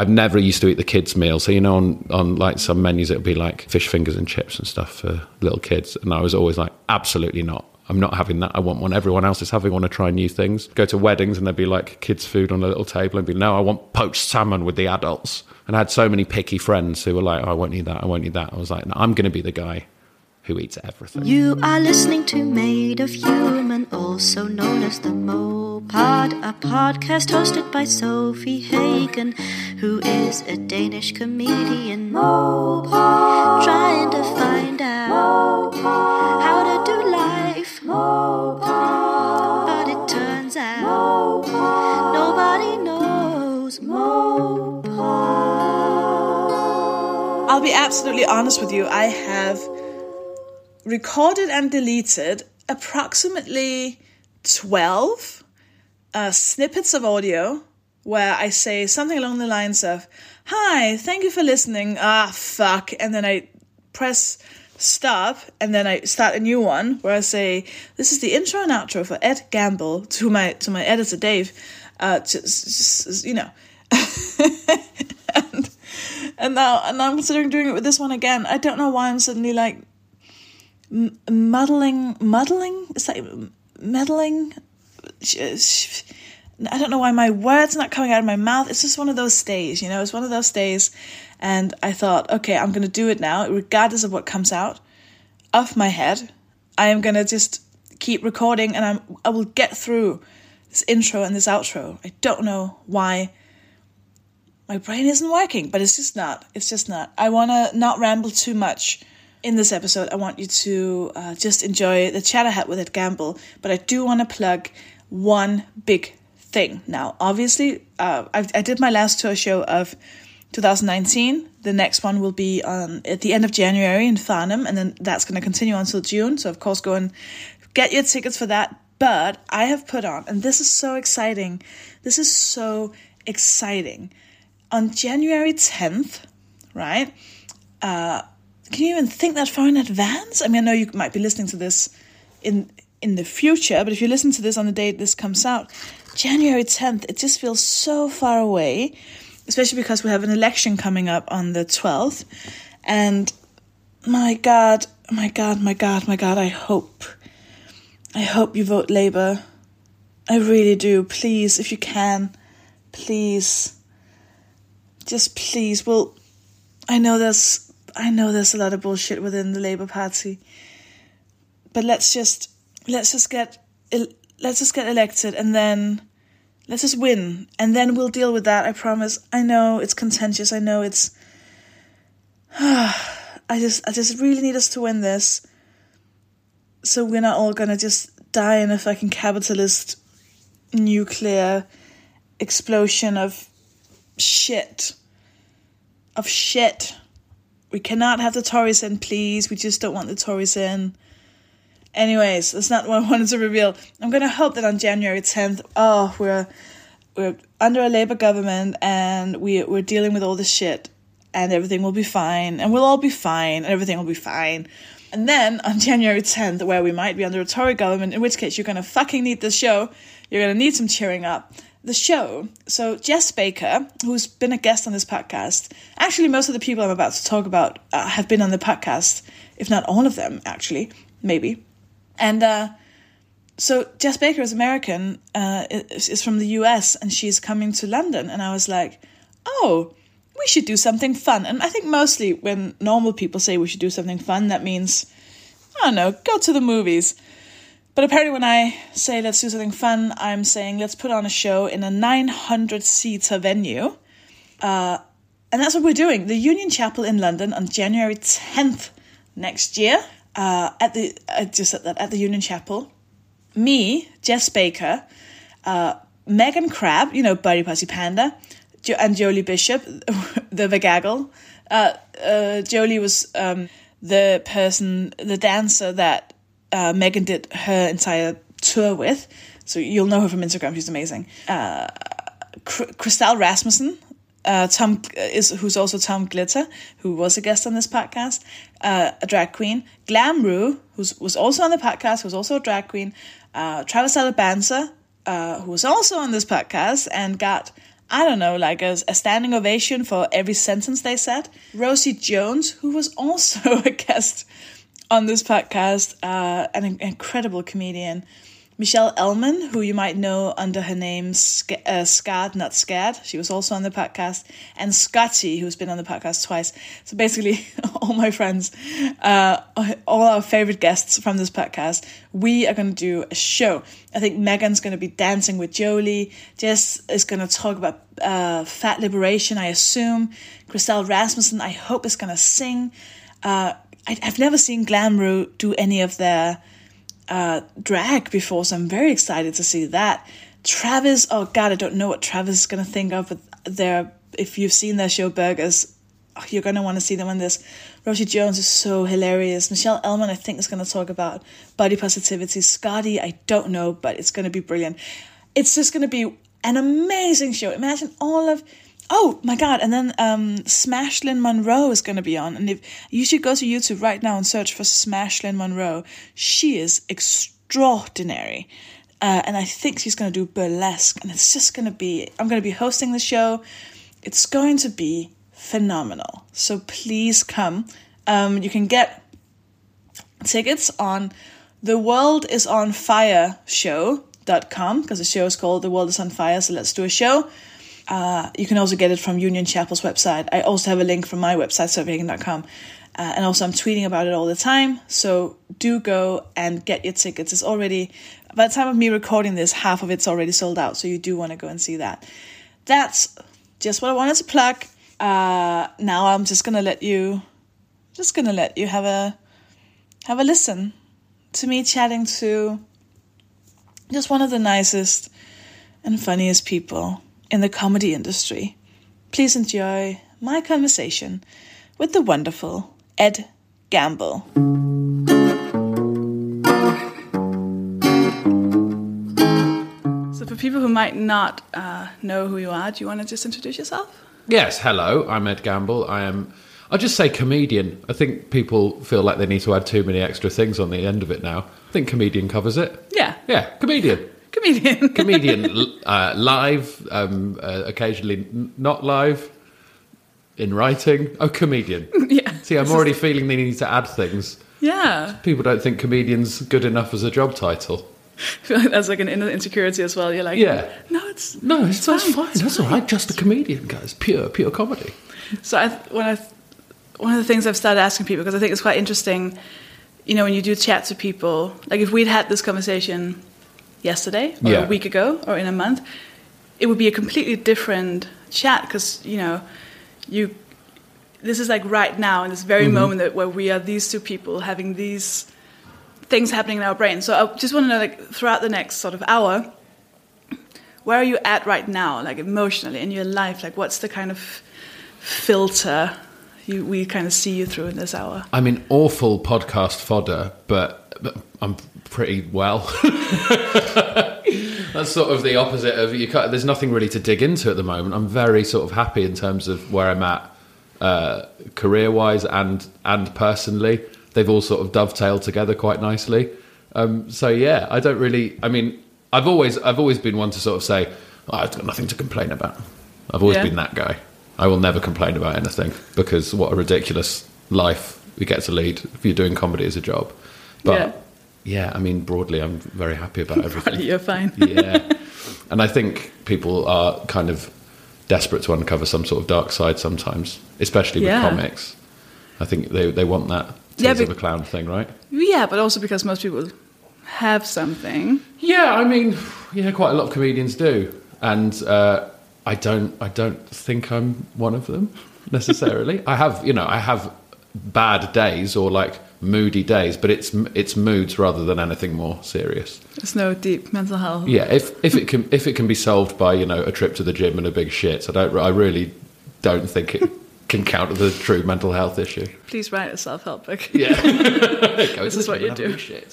I've never used to eat the kids' meal. So, you know, on, on like some menus, it'll be like fish fingers and chips and stuff for little kids. And I was always like, absolutely not. I'm not having that. I want one everyone else is having. Want to try new things. Go to weddings and there'd be like kids' food on a little table and be, no, I want poached salmon with the adults. And I had so many picky friends who were like, oh, I won't eat that. I won't eat that. I was like, no, I'm going to be the guy who eats everything. You are listening to Made of Human, also known as the Mopod, a podcast hosted by Sofie Hagen, who is a Danish comedian. Mopod, trying to find out Mopod, how to do life. Mopod, but it turns out Mopod, nobody knows Mopod. I'll be absolutely honest with you. I have recorded and deleted approximately 12 uh, snippets of audio where I say something along the lines of, Hi, thank you for listening. Ah, fuck. And then I press stop and then I start a new one where I say, This is the intro and outro for Ed Gamble to my to my editor Dave. Uh, just, just you know. and, and now and now I'm considering doing it with this one again. I don't know why I'm suddenly like m- muddling, muddling. Is that meddling? I don't know why my words not coming out of my mouth. It's just one of those days, you know. It's one of those days, and I thought, okay, I'm going to do it now, regardless of what comes out of my head. I am going to just keep recording, and I'm I will get through this intro and this outro. I don't know why my brain isn't working, but it's just not. It's just not. I want to not ramble too much in this episode. I want you to uh, just enjoy the chat I had with Ed Gamble, but I do want to plug one big thing. Now, obviously, uh, I, I did my last tour show of 2019. The next one will be on at the end of January in Farnham, and then that's going to continue until June. So, of course, go and get your tickets for that. But I have put on, and this is so exciting. This is so exciting. On January 10th, right? Uh, can you even think that far in advance? I mean, I know you might be listening to this in in the future, but if you listen to this on the date this comes out, January 10th, it just feels so far away, especially because we have an election coming up on the 12th. And my God, my God, my God, my God, I hope, I hope you vote Labour. I really do. Please, if you can, please, just please. Well, I know there's, I know there's a lot of bullshit within the Labour Party, but let's just, let's just get, let's just get elected and then let's just win and then we'll deal with that i promise. I know it's contentious. I know it's i just i just really need us to win this. So we're not all gonna just die in a fucking capitalist nuclear explosion of shit of shit we cannot have the tories in please we just don't want the tories in Anyways, that's not what I wanted to reveal. I'm gonna hope that on January 10th, oh, we're we're under a Labour government and we we're dealing with all this shit and everything will be fine and we'll all be fine and everything will be fine. And then on January 10th, where we might be under a Tory government, in which case you're gonna fucking need this show, you're gonna need some cheering up. The show. So Jess Baker, who's been a guest on this podcast, actually most of the people I'm about to talk about uh, have been on the podcast, if not all of them, actually, maybe. And uh, so Jess Baker is American, uh, is, from the US, and she's coming to London. And I was like, oh, we should do something fun. And I think mostly when normal people say we should do something fun, that means, I don't know, go to the movies. But apparently, when I say let's do something fun, I'm saying let's put on a show in a 900 seater venue. Uh, and that's what we're doing. The Union Chapel in London on January 10th next year uh, at the uh, just at, the, at the Union Chapel. Me, Jess Baker, uh, Megan Crabbe, you know, Body Posi Panda, jo- and Jolie Bishop, the Vagaggle. Uh, uh, Jolie was um, the person, the dancer that uh, Megan did her entire tour with. So you'll know her from Instagram. She's amazing. Uh, Christelle Rasmussen, uh, Tom is who's also Tom Glitter, who was a guest on this podcast, uh, a drag queen. Glamrou, who was also on the podcast, who's also a drag queen. Uh, Travis Alabanza, uh, who was also on this podcast and got I don't know, like a, a standing ovation for every sentence they said. Rosie Jones, who was also a guest on this podcast, uh, an incredible comedian. Michelle Elman, who you might know under her name Sc- uh, Not Scared. She was also on the podcast. And Scottee, who's been on the podcast twice. So basically, all my friends, uh, all our favorite guests from this podcast, we are going to do a show. I think Megan's going to be dancing with Jolie. Jess is going to talk about uh, fat liberation, I assume. Christelle Rasmussen, I hope, is going to sing. Uh, I, have never seen Glamrou do any of their uh, drag before, so I'm very excited to see that. Travis, oh god, I don't know what Travis is gonna think of, but their if you've seen their show Burgers, oh, you're gonna want to see them on this. Rosie Jones is so hilarious. Michelle Elman, I think, is gonna talk about body positivity. Scottee, I don't know, but it's gonna be brilliant. It's just gonna be an amazing show. Imagine all of Oh my god! And then um, Smashlyn Monroe is going to be on, and if you should go to YouTube right now and search for Smashlyn Monroe, she is extraordinary, uh, and I think she's going to do burlesque, and it's just going to be. I'm going to be hosting the show. It's going to be phenomenal. So please come. Um, you can get tickets on the World is on Fire show.com because the show is called The World is on Fire. So let's do a show. Uh, you can also get it from Union Chapel's website. I also have a link from my website, sofiehagen.com. Uh, and also, I'm tweeting about it all the time. So do go and get your tickets. It's already, by the time of me recording this, half of it's already sold out. So you do want to go and see that. That's just what I wanted to plug. Uh, now I'm just gonna let you, just gonna let you have a, have a listen to me chatting to just one of the nicest and funniest people in the comedy industry. Please enjoy my conversation with the wonderful Ed Gamble. So, for people who might not uh, know who you are, do you want to just introduce yourself? Yes, hello, I'm Ed Gamble. I am, I'll just say comedian. I think people feel like they need to add too many extra things on the end of it now. I think comedian covers it. Yeah. Yeah, comedian. Comedian. comedian uh, live, um, uh, occasionally n- not live, in writing. Oh, comedian. yeah. See, I'm already feeling they need to add things. Yeah. People don't think comedian's good enough as a job title. I feel like that's like an inner insecurity as well. You're like, Yeah. no, it's No, it's, that's fine, fine. it's That's all right. Just a comedian, guys. Pure, pure comedy. So I, when I, one of the things I've started asking people because I think it's quite interesting, you know, when you do chats with people, like if we'd had this conversation yesterday or Yeah. a week ago or in a month, it would be a completely different chat because you know, you, this is like right now in this very mm-hmm. moment that where we are these two people having these things happening in our brain. So I just want to know, like, throughout the next sort of hour, where are you at right now, like emotionally in your life? Like, what's the kind of filter you, we kind of see you through in this hour? I mean, awful podcast fodder, but, but I'm pretty well. That's sort of the opposite of you. There's nothing really to dig into at the moment. I'm very sort of happy in terms of where I'm at, uh, career-wise and and personally. They've all sort of dovetailed together quite nicely. Um, so yeah, I don't really. I mean, I've always I've always been one to sort of say oh, I've got nothing to complain about. I've always Yeah. been that guy. I will never complain about anything because what a ridiculous life we get to lead if you're doing comedy as a job. But yeah, I mean, broadly, I'm very happy about everything. You're fine. yeah, and I think people are kind of desperate to uncover some sort of dark side sometimes, especially with Yeah. comics. I think they they want that Yeah, tears of a clown thing, right? Yeah, but also because most people have something. Yeah, I mean, yeah, quite a lot of comedians do, and uh, I don't, I don't think I'm one of them necessarily. I have, you know, I have bad days or like moody days, but it's it's moods rather than anything more serious. There's no deep mental health. Yeah, if if it can if it can be solved by you know a trip to the gym and a big shit, I don't, I really don't think it can count as a true mental health issue. Please write a self-help book. Yeah, This is what you do. Shit.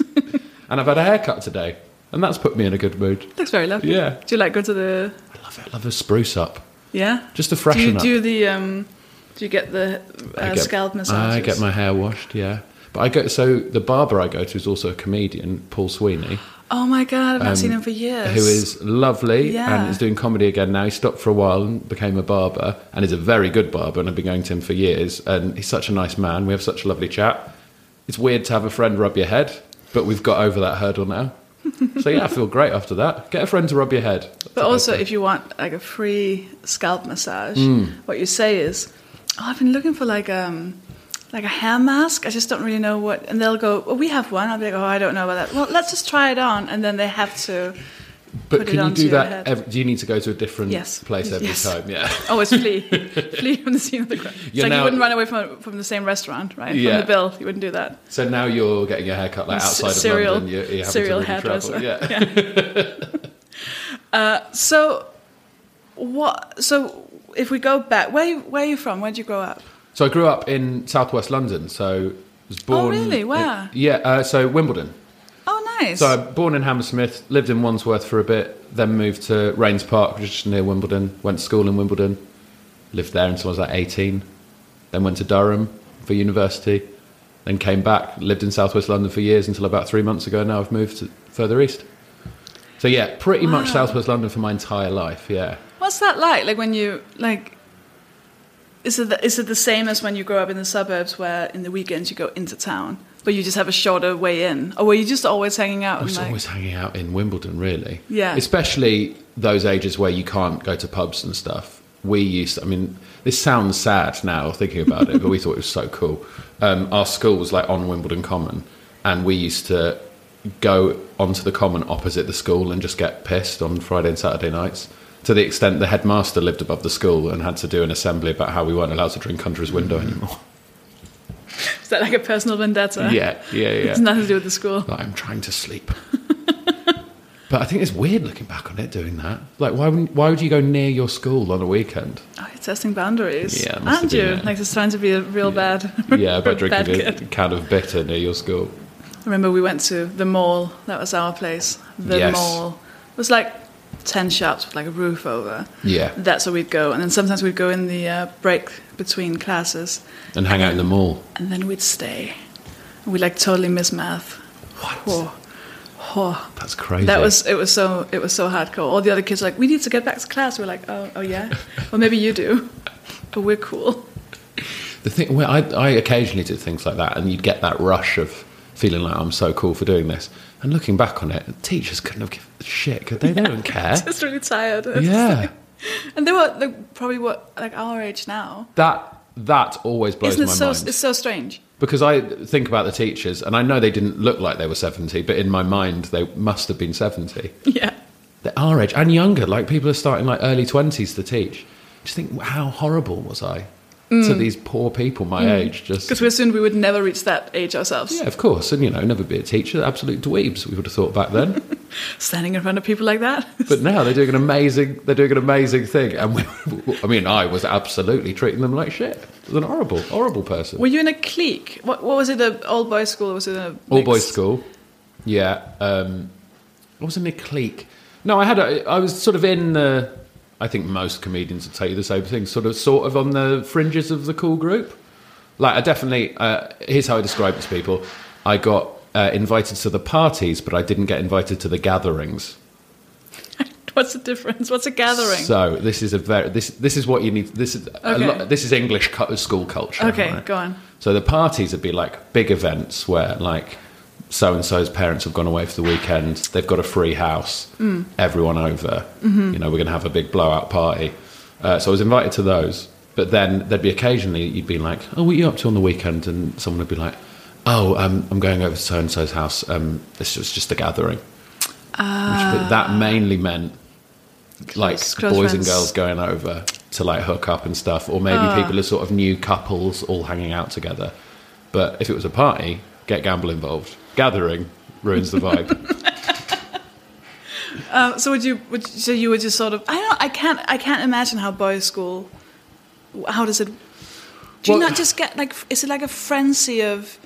And I've had a haircut today, and that's put me in a good mood. Looks very lovely. Yeah. Do you like go to the? I love it. I love a spruce up. Yeah. Just to Do freshen you up. do the? Um, do you get the uh, get- scalp massage? I get my hair washed, yeah. But I go so the barber I go to is also a comedian, Paul Sweeney. Oh my god, I've not seen him for years. Um, who is lovely Yeah. and is doing comedy again now. He stopped for a while and became a barber, and is a very good barber. And I've been going to him for years. And he's such a nice man. We have such a lovely chat. It's weird to have a friend rub your head, but we've got over that hurdle now. so yeah, I feel great after that. Get a friend to rub your head. That's But also, if you want like a free scalp massage, Mm. what you say is, "Oh, I've been looking for like um like a hair mask. I just don't really know what." And they'll go, "Well, we have one." I'll be like, "Oh, I don't know about that." Well, let's just try it on, and then they have to. but put it can you do that? Every, do you need to go to a different Yes. place every Yes. time? Yeah. Oh, Always flee, flee from the scene of the crime. It's like now- you wouldn't run away from from the same restaurant, right? Yeah. From the bill, you wouldn't do that. So now you're getting your hair cut like outside of serial, London. You're, you're having serial to really travel. hairdresser. Yeah. Uh, so, what? So, if we go back, where where are you from? Where did you grow up? So I grew up in southwest London. So I was born. Oh, really? Where? yeah. Uh, so Wimbledon. Oh, nice. So I'm born in Hammersmith, lived in Wandsworth for a bit, then moved to Raynes Park, which is near Wimbledon. Went to school in Wimbledon, lived there until I was like 18. Then went to Durham for university. Then came back, lived in southwest London for years until about three months ago. Now I've moved to further east. So yeah, pretty much Wow. southwest London for my entire life. Yeah. What's that like? Like when you like. Is it, the, is it the same as when you grow up in the suburbs where in the weekends you go into town, but you just have a shorter way in? Or were you just always hanging out? I was like, always hanging out in Wimbledon, really. Yeah. Especially those ages where you can't go to pubs and stuff. We used, to, I mean, this sounds sad now thinking about it, but we thought it was so cool. Um, our school was like on Wimbledon Common, and we used to go onto the common opposite the school and just get pissed on Friday and Saturday nights. To the extent the headmaster lived above the school and had to do an assembly about how we weren't allowed to drink under his window anymore. Is that like a personal vendetta? Yeah, yeah, yeah. It's nothing to do with the school. Like, I'm trying to sleep. but I think it's weird looking back on it doing that. Like, why would why would you go near your school on a weekend? Oh, you're testing boundaries. Yeah, it must Aren't have you? yeah. Like it's trying to be a real bad. Yeah, by bad drinking a can of bitter near your school. I remember we went to the mall. That was our place. The Yes. mall. It was like 10 shops with like a roof over. Yeah, That's where we'd go. And then sometimes we'd go in the uh, break between classes. and hang out in the mall. And then we'd stay. We like totally miss math. What? Oh, oh. That's crazy. That was it. Was so it was so hardcore. All the other kids were like, we need to get back to class. We're like, oh, oh yeah. well, maybe you do, but we're cool. the thing. Well, I, I occasionally did things like that, and you'd get that rush of feeling like I'm so cool for doing this. And looking back on it, teachers couldn't have given a shit because they don't care. Just really tired. Yeah, And they were like, probably what like our age now. that that always blows Isn't it my so? mind. It's so strange. Because I think about the teachers, and I know they didn't look like they were 70, but in my mind, they must have been 70. Yeah. They're our age and younger. Like people are starting like early 20s to teach. Just think, how horrible was I to these poor people my age? Just Because we assumed we would never reach that age ourselves. yeah, of course, and you know, never be a teacher. Absolute dweebs, we would have thought back then. Standing in front of people like that. but now they're doing an amazing, they're doing an amazing thing. And we, I mean, I was absolutely treating them like shit. Was an horrible, horrible person. Were you in a clique? What, what was it? A old boys school? Or was it a All boys school. Yeah. Um, I was in a clique. No, I had. A, I was sort of in. The, I think most comedians would tell you the same thing. Sort of, sort of on the fringes of the cool group. Like I definitely. Uh, here's how I describe it to people. I got uh, invited to the parties, but I didn't get invited to the gatherings. What's the difference? What's a gathering? So this is a very this this is what you need. This is a Okay. lot, this is English school culture. okay, right? go on. So the parties would be like big events where like so and so's parents have gone away for the weekend. They've got a free house. Mm. Everyone over. Mm-hmm. You know, we're going to have a big blowout party. Uh, so I was invited to those. But then there'd be occasionally you'd be like, "Oh, what are you up to on the weekend?" And someone would be like, "Oh, um, I'm going over to so and so's house. Um, this was just a gathering." Which, but that mainly meant like boys and girls going over to like hook up and stuff, or maybe people are sort of new couples all hanging out together. But if it was a party, get gamble involved. Gathering ruins the vibe. Um, so would you? Would you, so you would just sort of? I don't. I can't. I can't imagine how boys' school. How does it? Do you Well- not just get like? Is it like a frenzy of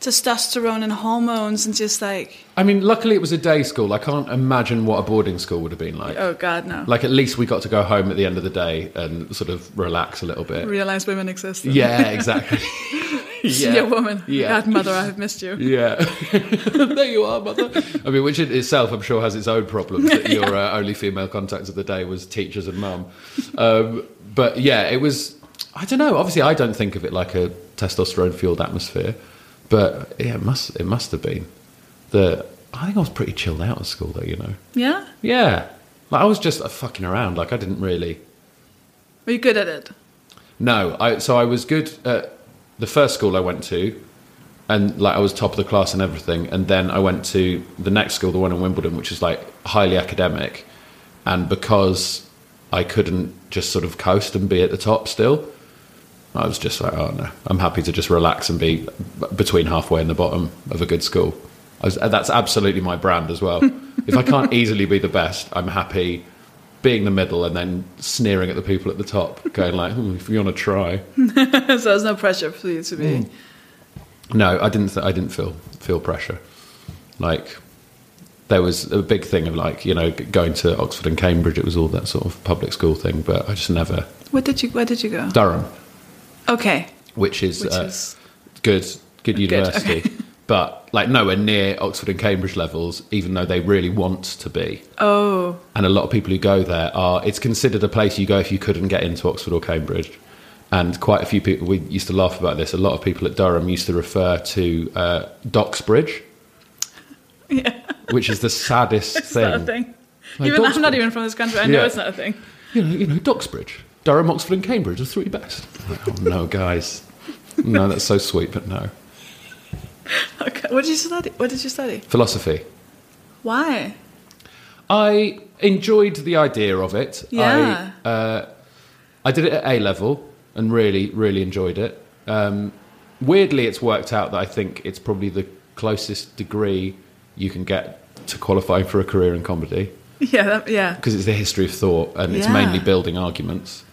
testosterone and hormones and just like? I mean, luckily it was a day school. I can't imagine what a boarding school would have been like. Oh God, no! Like at least we got to go home at the end of the day and sort of relax a little bit. Realize women exist. Yeah, exactly. Yeah. Dear woman, Yeah. godmother, I have missed you. Yeah, there you are, mother. I mean, which in itself, I'm sure, has its own problems. That your uh, only female contact of the day was teachers and mum. Um, but yeah, it was. I don't know. Obviously, I don't think of it like a testosterone-fueled atmosphere, but yeah, it must. It must have been. The I think I was pretty chilled out at school, though. You know. Yeah? Yeah, like I was just uh, fucking around. Like I didn't really. Were you good at it? No, I so I was good at the first school I went to, and like I was top of the class and everything. And then I went to the next school, the one in Wimbledon, which is like highly academic. And because I couldn't just sort of coast and be at the top still, I was just like, oh no, I'm happy to just relax and be between halfway and the bottom of a good school. I was, that's absolutely my brand as well. if I can't easily be the best, I'm happy being the middle and then sneering at the people at the top, going like, hmm, if you want to try. so there's no pressure for you to be. Mm. No, I didn't. Th- I didn't feel feel pressure. Like there was a big thing of like you know going to Oxford and Cambridge. It was all that sort of public school thing, but I just never Where did you Where did you go? Durham, Okay, which is, which uh, is good, good university, okay. but like nowhere near Oxford and Cambridge levels. Even though they really want to be, oh and a lot of people who go there are. It's considered a place you go if you couldn't get into Oxford or Cambridge. And quite a few people, we used to laugh about this. A lot of people at Durham used to refer to uh, Doxbridge, yeah, which is the saddest it's thing. not a thing. Like even I'm not even from this country. I know Yeah. it's not a thing. You know, you know, Doxbridge, Durham, Oxford, and Cambridge are three best. Like, oh no, guys, no, that's so sweet, but no. Okay, what did you study? What did you study? Philosophy. Why? I enjoyed the idea of it. Yeah. I, uh, I did it at A level and really, really enjoyed it. Um, weirdly, it's worked out that I think it's probably the closest degree you can get to qualifying for a career in comedy. Yeah, that, yeah. because it's the history of thought and it's Yeah. mainly building arguments.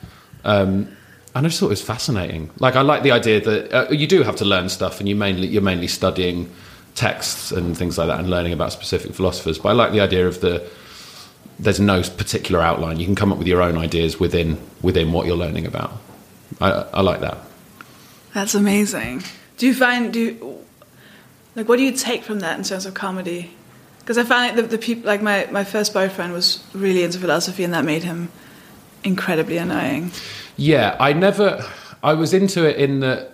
Um, and I just thought it was fascinating. Like I like the idea that uh, you do have to learn stuff, and you mainly you're mainly studying texts and things like that, and learning about specific philosophers. But I like the idea of the there's no particular outline. You can come up with your own ideas within within what you're learning about. I, I like that. That's amazing. Do you find do you, like what do you take from that in terms of comedy? Because I find like the, the people like my my first boyfriend was really into philosophy, and that made him incredibly annoying. Yeah, I never. I was into it in that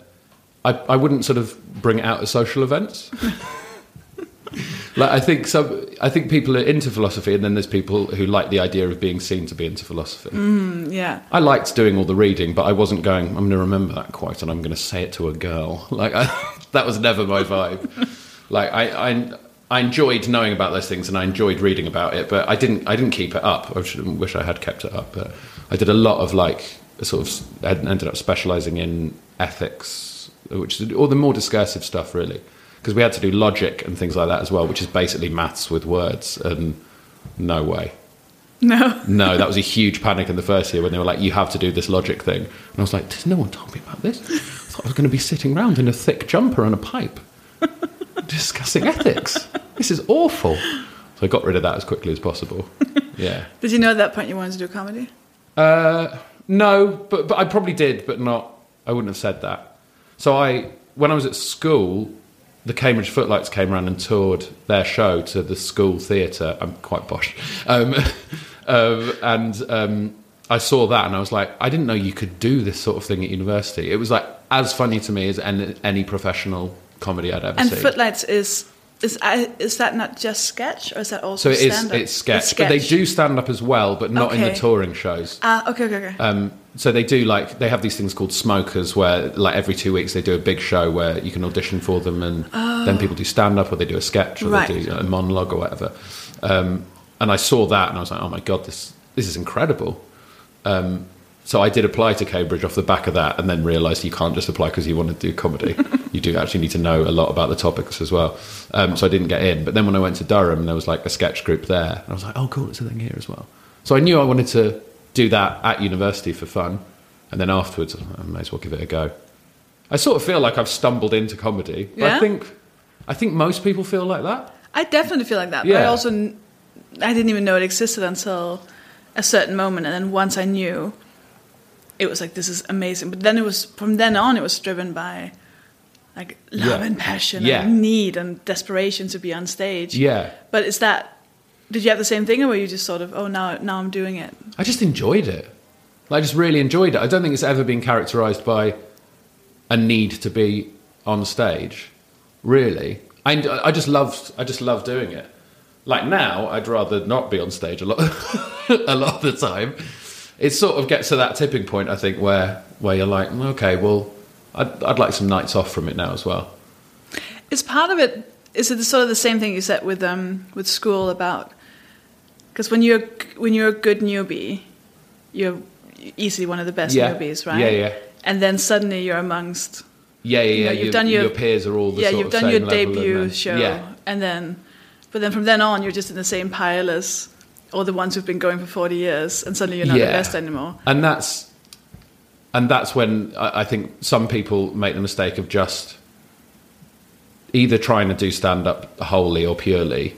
I, I wouldn't sort of bring it out at social events. like I think some, I think people are into philosophy, and then there's people who like the idea of being seen to be into philosophy. Mm, yeah, I liked doing all the reading, but I wasn't going. I'm going to remember that quote, and I'm going to say it to a girl. Like I, that was never my vibe. like I, I, I enjoyed knowing about those things, and I enjoyed reading about it, but I didn't. I didn't keep it up. I wish I had kept it up, but I did a lot of like sort of. Ended up specialising in ethics, which is all the more discursive stuff, really, because we had to do logic and things like that as well, which is basically maths with words, and no way. no, No, that was a huge panic in the first year when they were like, "You have to do this logic thing," and I was like, "There's no one told me about this. I thought I was going to be sitting around in a thick jumper and a pipe, discussing ethics. This is awful." So I got rid of that as quickly as possible. Yeah. did you know at that point you wanted to do comedy? Uh, no, but but I probably did, but not. I wouldn't have said that. So I, when I was at school, the Cambridge Footlights came around and toured their show to the school theatre. I'm quite posh, um, um, and um, I saw that and I was like, I didn't know you could do this sort of thing at university. It was like as funny to me as any, any professional comedy I'd ever And seen. And Footlights is is I, is that not just sketch or is that so also it is stand-up? it's sketch, but they do stand up as well, but not in the touring shows. Ah, okay, okay, okay. Um, so they do like they have these things called smokers, where like every two weeks they do a big show where you can audition for them, and then people do stand up or they do a sketch or Oh. Right. they do a monologue or whatever. Um, and I saw that and I was like, oh my god, this this is incredible. Um, so I did apply to Cambridge off the back of that, and then realised you can't just apply because you want to do comedy. you do actually need to know a lot about the topics as well. Um, so I didn't get in. But then when I went to Durham, there was like a sketch group there, and I was like, oh cool, it's a thing here as well. So I knew I wanted to do that at university for fun, and then afterwards, I may as well give it a go. I sort of feel like I've stumbled into comedy. But I think I think most people feel like that. I definitely feel like that. But I Yeah. also I didn't even know it existed until a certain moment, and then once I knew, it was like this is amazing. But then it was from then on, it was driven by like love Yeah. and passion Yeah. and need and desperation to be on stage. Yeah. But is that did you have the same thing or were you just sort of, oh now now I'm doing it? I just enjoyed it. I just really enjoyed it. I don't think it's ever been characterized by a need to be on stage. Really, I, I just loved. I just love doing it. Like now, I'd rather not be on stage a lot. a lot of the time, it sort of gets to that tipping point. I think where where you're like, mm, okay, well, I'd, I'd like some nights off from it now as well. Is part of it is it sort of the same thing you said with um with school about because when you're when you're a good newbie, you're easily one of the best Yeah. newbies, right? Yeah, yeah. And then suddenly you're amongst Yeah, yeah, You know, you've your, done your- your peers are all the yeah, you've done your and debut show, Yeah, and then but then from then on you're just in the same pile as all the ones who've been going for 40 years, and suddenly you're not the best anymore. and that's and that's when I, I think some people make the mistake of just either trying to do stand up wholly or purely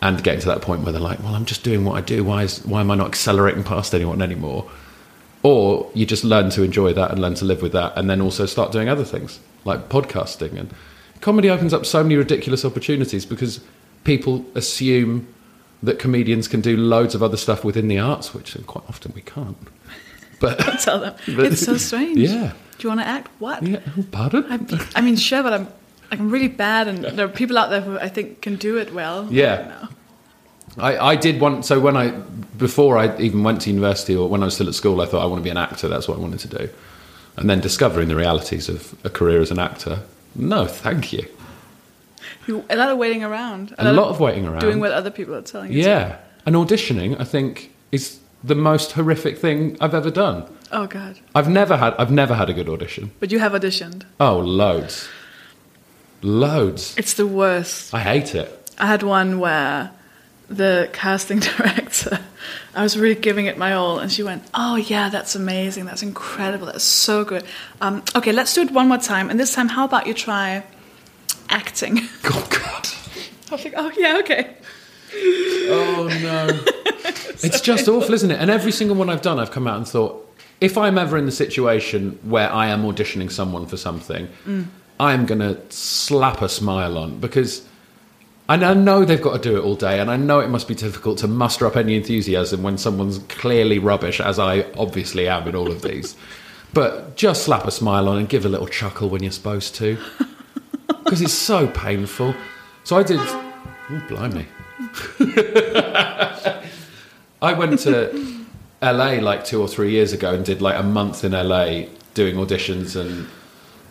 and getting to that point where they're like well i'm just doing what i do. Why is why am i not accelerating past anyone anymore? Or you just learn to enjoy that and learn to live with that and then also start doing other things like podcasting. And comedy opens up so many ridiculous opportunities because people assume that comedians can do loads of other stuff within the arts which quite often we can't but Tell them But- it's so strange. Yeah. Do you want to act? What? yeah oh, pardon I, I mean, sure, but I'm like I'm really bad, and there are people out there who I think can do it well. Yeah. I, I did one. So when I before I even went to university or when I was still at school, I thought I want to be an actor. That's what I wanted to do. And then discovering the realities of a career as an actor, no, thank you. You, a lot of waiting around. A lot of waiting around. Doing what other people are telling you. to. Yeah, and auditioning, I think, is the most horrific thing I've ever done. Oh God. I've never had. I've never had a good audition. But you have auditioned. Oh, loads, loads. It's the worst. I hate it. I had one where the casting director, I was really giving it my all, and she went, "Oh yeah, that's amazing. That's incredible. That's so good. Um, okay, let's do it one more time. And this time, how about you try acting?" Oh God. I was like, "Oh yeah, okay." Oh no. it's just awful, isn't it? And every single one I've done, I've come out and thought, if I'm ever in the situation where I am auditioning someone for something, mm. I am going to slap a smile on because and I know they've got to do it all day, and I know it must be difficult to muster up any enthusiasm when someone's clearly rubbish, as I obviously am in all of these. But just slap a smile on and give a little chuckle when you're supposed to, because it's so painful. So I did. Oh, blimey. I went to LA like two or three years ago and did like a month in LA doing auditions and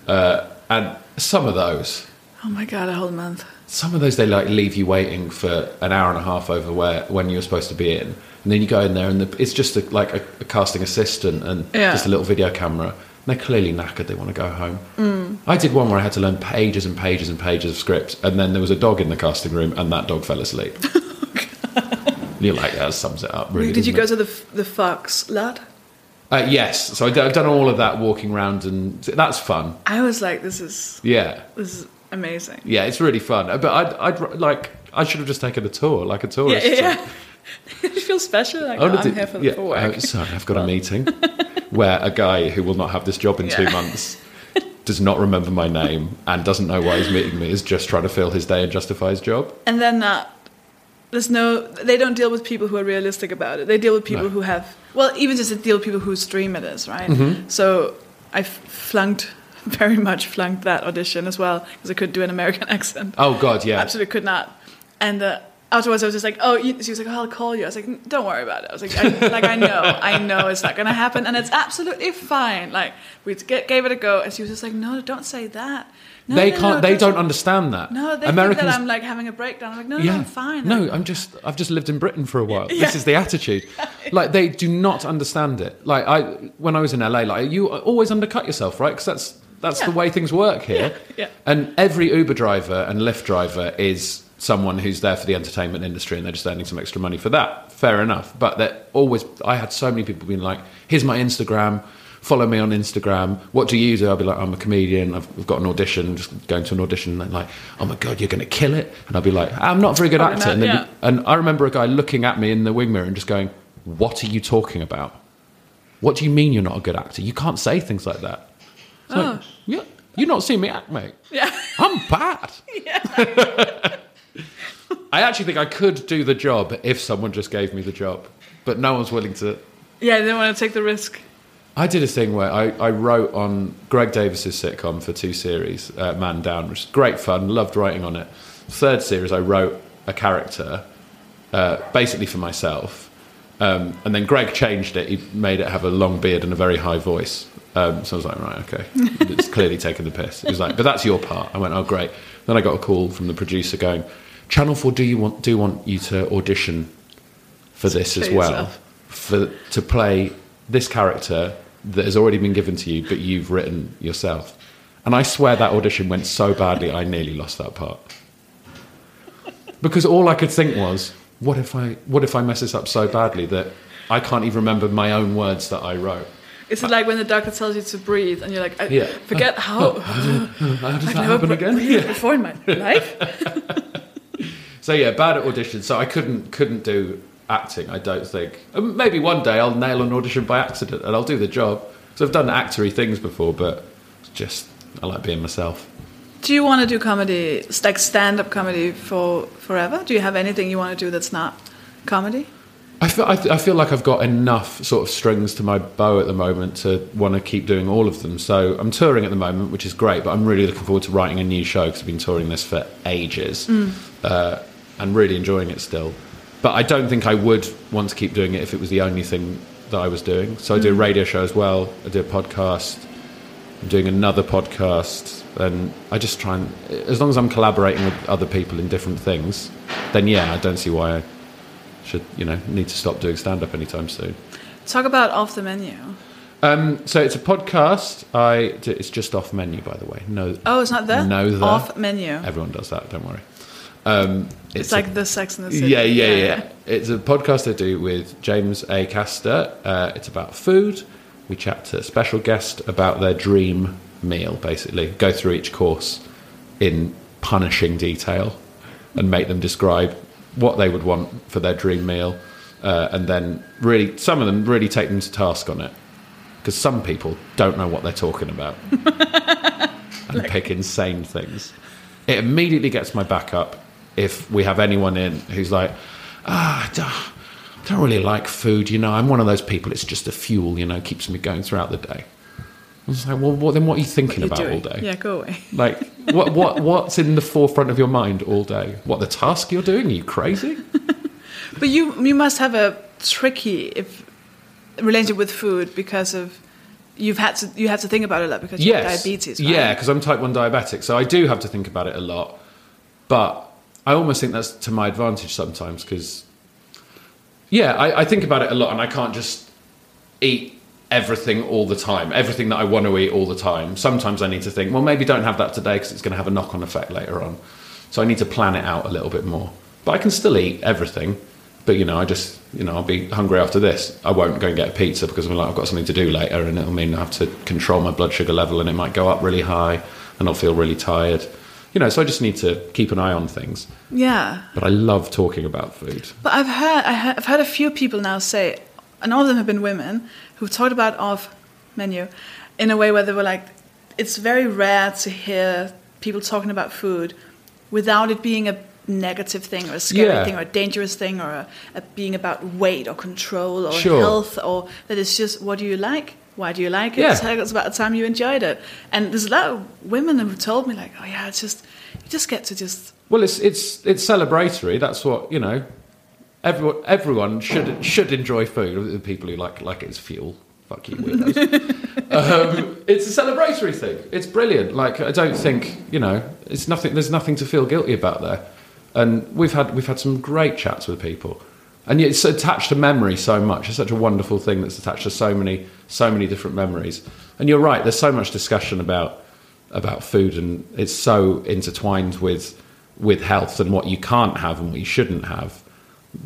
uh, and some of those, Oh my god, a whole month. some of those they like leave you waiting for an hour and a half over where when you're supposed to be in, and then you go in there and the, it's just a, like a, a casting assistant and Yeah. just a little video camera. And they're clearly knackered; they want to go home. I did one where I had to learn pages and pages and pages of scripts, and then there was a dog in the casting room, and that dog fell asleep. You're like, that sums it up, really. Did you go it? to the the Fox lad? Uh, yes, so I d- I've done all of that walking around, and that's fun. I was like, this is Yeah, this is amazing. yeah, it's really fun. Uh, But I'd, I'd like, I should have just taken a tour, like a tourist. yeah. yeah. you feel special. Like, Oh, no, I'm did- here for, yeah, for work. uh, sorry, I've got a meeting where a guy who will not have this job in two months does not remember my name and doesn't know why he's meeting me. Is just trying to fill his day and justify his job. And then uh, there's no, they don't deal with people who are realistic about it. They deal with people No. who have, well, even just to deal with people whose dream it is, right? Mm-hmm. So I flunked, very much flunked that audition as well because I couldn't do an American accent. Oh God, yeah. Absolutely could not. And uh, afterwards, I was just like, "Oh," you, she was like, oh, "I'll call you." I was like, "Don't worry about it." I was like, I, "Like I know, I know it's not going to happen, and it's absolutely fine." Like we g- gave it a go, and she was just like, "No, don't say that." No, they no, can't. no, they don't understand that. No, they Americans. think that I'm like having a breakdown. I'm like, no, no, yeah, I'm fine. No, I'm just. I've just lived in Britain for a while. Yeah. This is the attitude. Like they do not understand it. Like I, when I was in LA, like you always undercut yourself, right? Because that's that's the way things work here. Yeah, yeah. And every Uber driver and Lyft driver is someone who's there for the entertainment industry, and they're just earning some extra money for that. Fair enough. But they're always. I had so many people being like, "Here's my Instagram." Follow me on Instagram. What do you do? I'll be like, I'm a comedian. I've, got an audition. Just going to an audition. And they're like, oh my god, you're going to kill it. And I'll be like, I'm not a very good actor. not, and, then yeah. and I remember a guy looking at me in the wing mirror and just going, What are you talking about? What do you mean you're not a good actor? You can't say things like that. It's like, Oh. yeah. You not seen me act, mate? Yeah. I'm bad. I actually think I could do the job if someone just gave me the job, but no one's willing to. Yeah, they didn't want to take the risk. I did a thing where I, I wrote on Greg Davies's sitcom for two series, uh, Man Down, which is great fun. Loved writing on it. Third series, I wrote a character, uh, basically for myself, um, and then Greg changed it. He made it have a long beard and a very high voice. Um, so I was like, right, okay, it's clearly taking the piss. He was like, but that's your part. I went, oh great. Then I got a call from the producer going, Channel Four, do you want do want you to audition for this as well, for to play this character that has already been given to you, but you've written yourself. And I swear that audition went so badly, I nearly lost that part. Because all I could think was, what if I what if I mess this up so badly that I can't even remember my own words that I wrote? Is it like when the doctor tells you to breathe and you're like, I Yeah. forget how How does I've that never happen again? breathed before in my life? So yeah, bad at auditions. So I couldn't couldn't do acting. I don't think. Um, Maybe one day I'll nail an audition by accident and I'll do the job. So I've done actory things before, but just I like being myself. Do you want to do comedy, like stand-up comedy for forever? Do you have anything you want to do that's not comedy? I feel I, I feel like I've got enough sort of strings to my bow at the moment to want to keep doing all of them. So I'm touring at the moment, which is great. But I'm really looking forward to writing a new show because I've been touring this for ages uh, and really enjoying it still. But I don't think I would want to keep doing it if it was the only thing that I was doing. So I do a radio show as well. I do a podcast. I'm doing another podcast, and I just try and as long as I'm collaborating with other people in different things, then yeah, I don't see why I should you know need to stop doing stand up anytime soon. Talk about off the menu. Um, so it's a podcast. I it's just off menu by the way. No, Oh, it's not there. No, there. Off menu. everyone does that. Don't worry. Um, It's a- like the Sex and the City. yeah, yeah, yeah, It's a podcast I do with James Acaster. Uh, it's about food. We chat to a special guest about their dream meal, basically. Go through each course in punishing detail and make them describe what they would want for their dream meal. Uh, and then, really, some of them really take them to task on it. Because some people don't know what they're talking about and pick insane things. It immediately gets my back up if we have anyone in who's like, ah, I don't- really like food, you know. I'm one of those people. It's just a fuel, you know, keeps me going throughout the day. I was like, well, what, then what are you thinking You're about doing. all day? Yeah, go away. Like, what, what, what's in the forefront of your mind all day? What the task you're doing? Are you crazy? But you you must have a tricky if relationship with food because of you've had to you have to think about it a lot because you have diabetes. Right? Yeah, because I'm type 1 diabetic. So I do have to think about it a lot. But I almost think that's to my advantage sometimes because, yeah, I, I think about it a lot and I can't just eat everything all the time, everything that I want to eat all the time. Sometimes I need to think, well, maybe don't have that today because it's going to have a knock on effect later on. So I need to plan it out a little bit more. But I can still eat everything. But you know, I just you know I'll be hungry after this. I won't go and get a pizza because I'm like I've got something to do later, and it'll mean I have to control my blood sugar level, and it might go up really high, and I'll feel really tired. You know, so I just need to keep an eye on things. Yeah. But I love talking about food. But I've heard I ha- I've heard a few people now say, and all of them have been women who talked about off menu in a way where they were like, it's very rare to hear people talking about food without it being a negative thing or a scary Yeah. thing or a dangerous thing or a, a being about weight or control or Sure. health or that it's just what do you like why do you like it Yeah. Us about the time you enjoyed it and there's a lot of women who have told me like oh yeah it's just you just get to just Well, it's it's it's celebratory. That's what you know. Everyone everyone should should enjoy food. The people who like like it as fuel. Fuck you, weirdos. um, it's a celebratory thing. It's brilliant. Like I don't think you know. It's nothing. There's nothing to feel guilty about there. And we've had we've had some great chats with people. And yet it's attached to memory so much. It's such a wonderful thing that's attached to so many so many different memories. And you're right. There's so much discussion about about food, and it's so intertwined with with health and what you can't have and what you shouldn't have.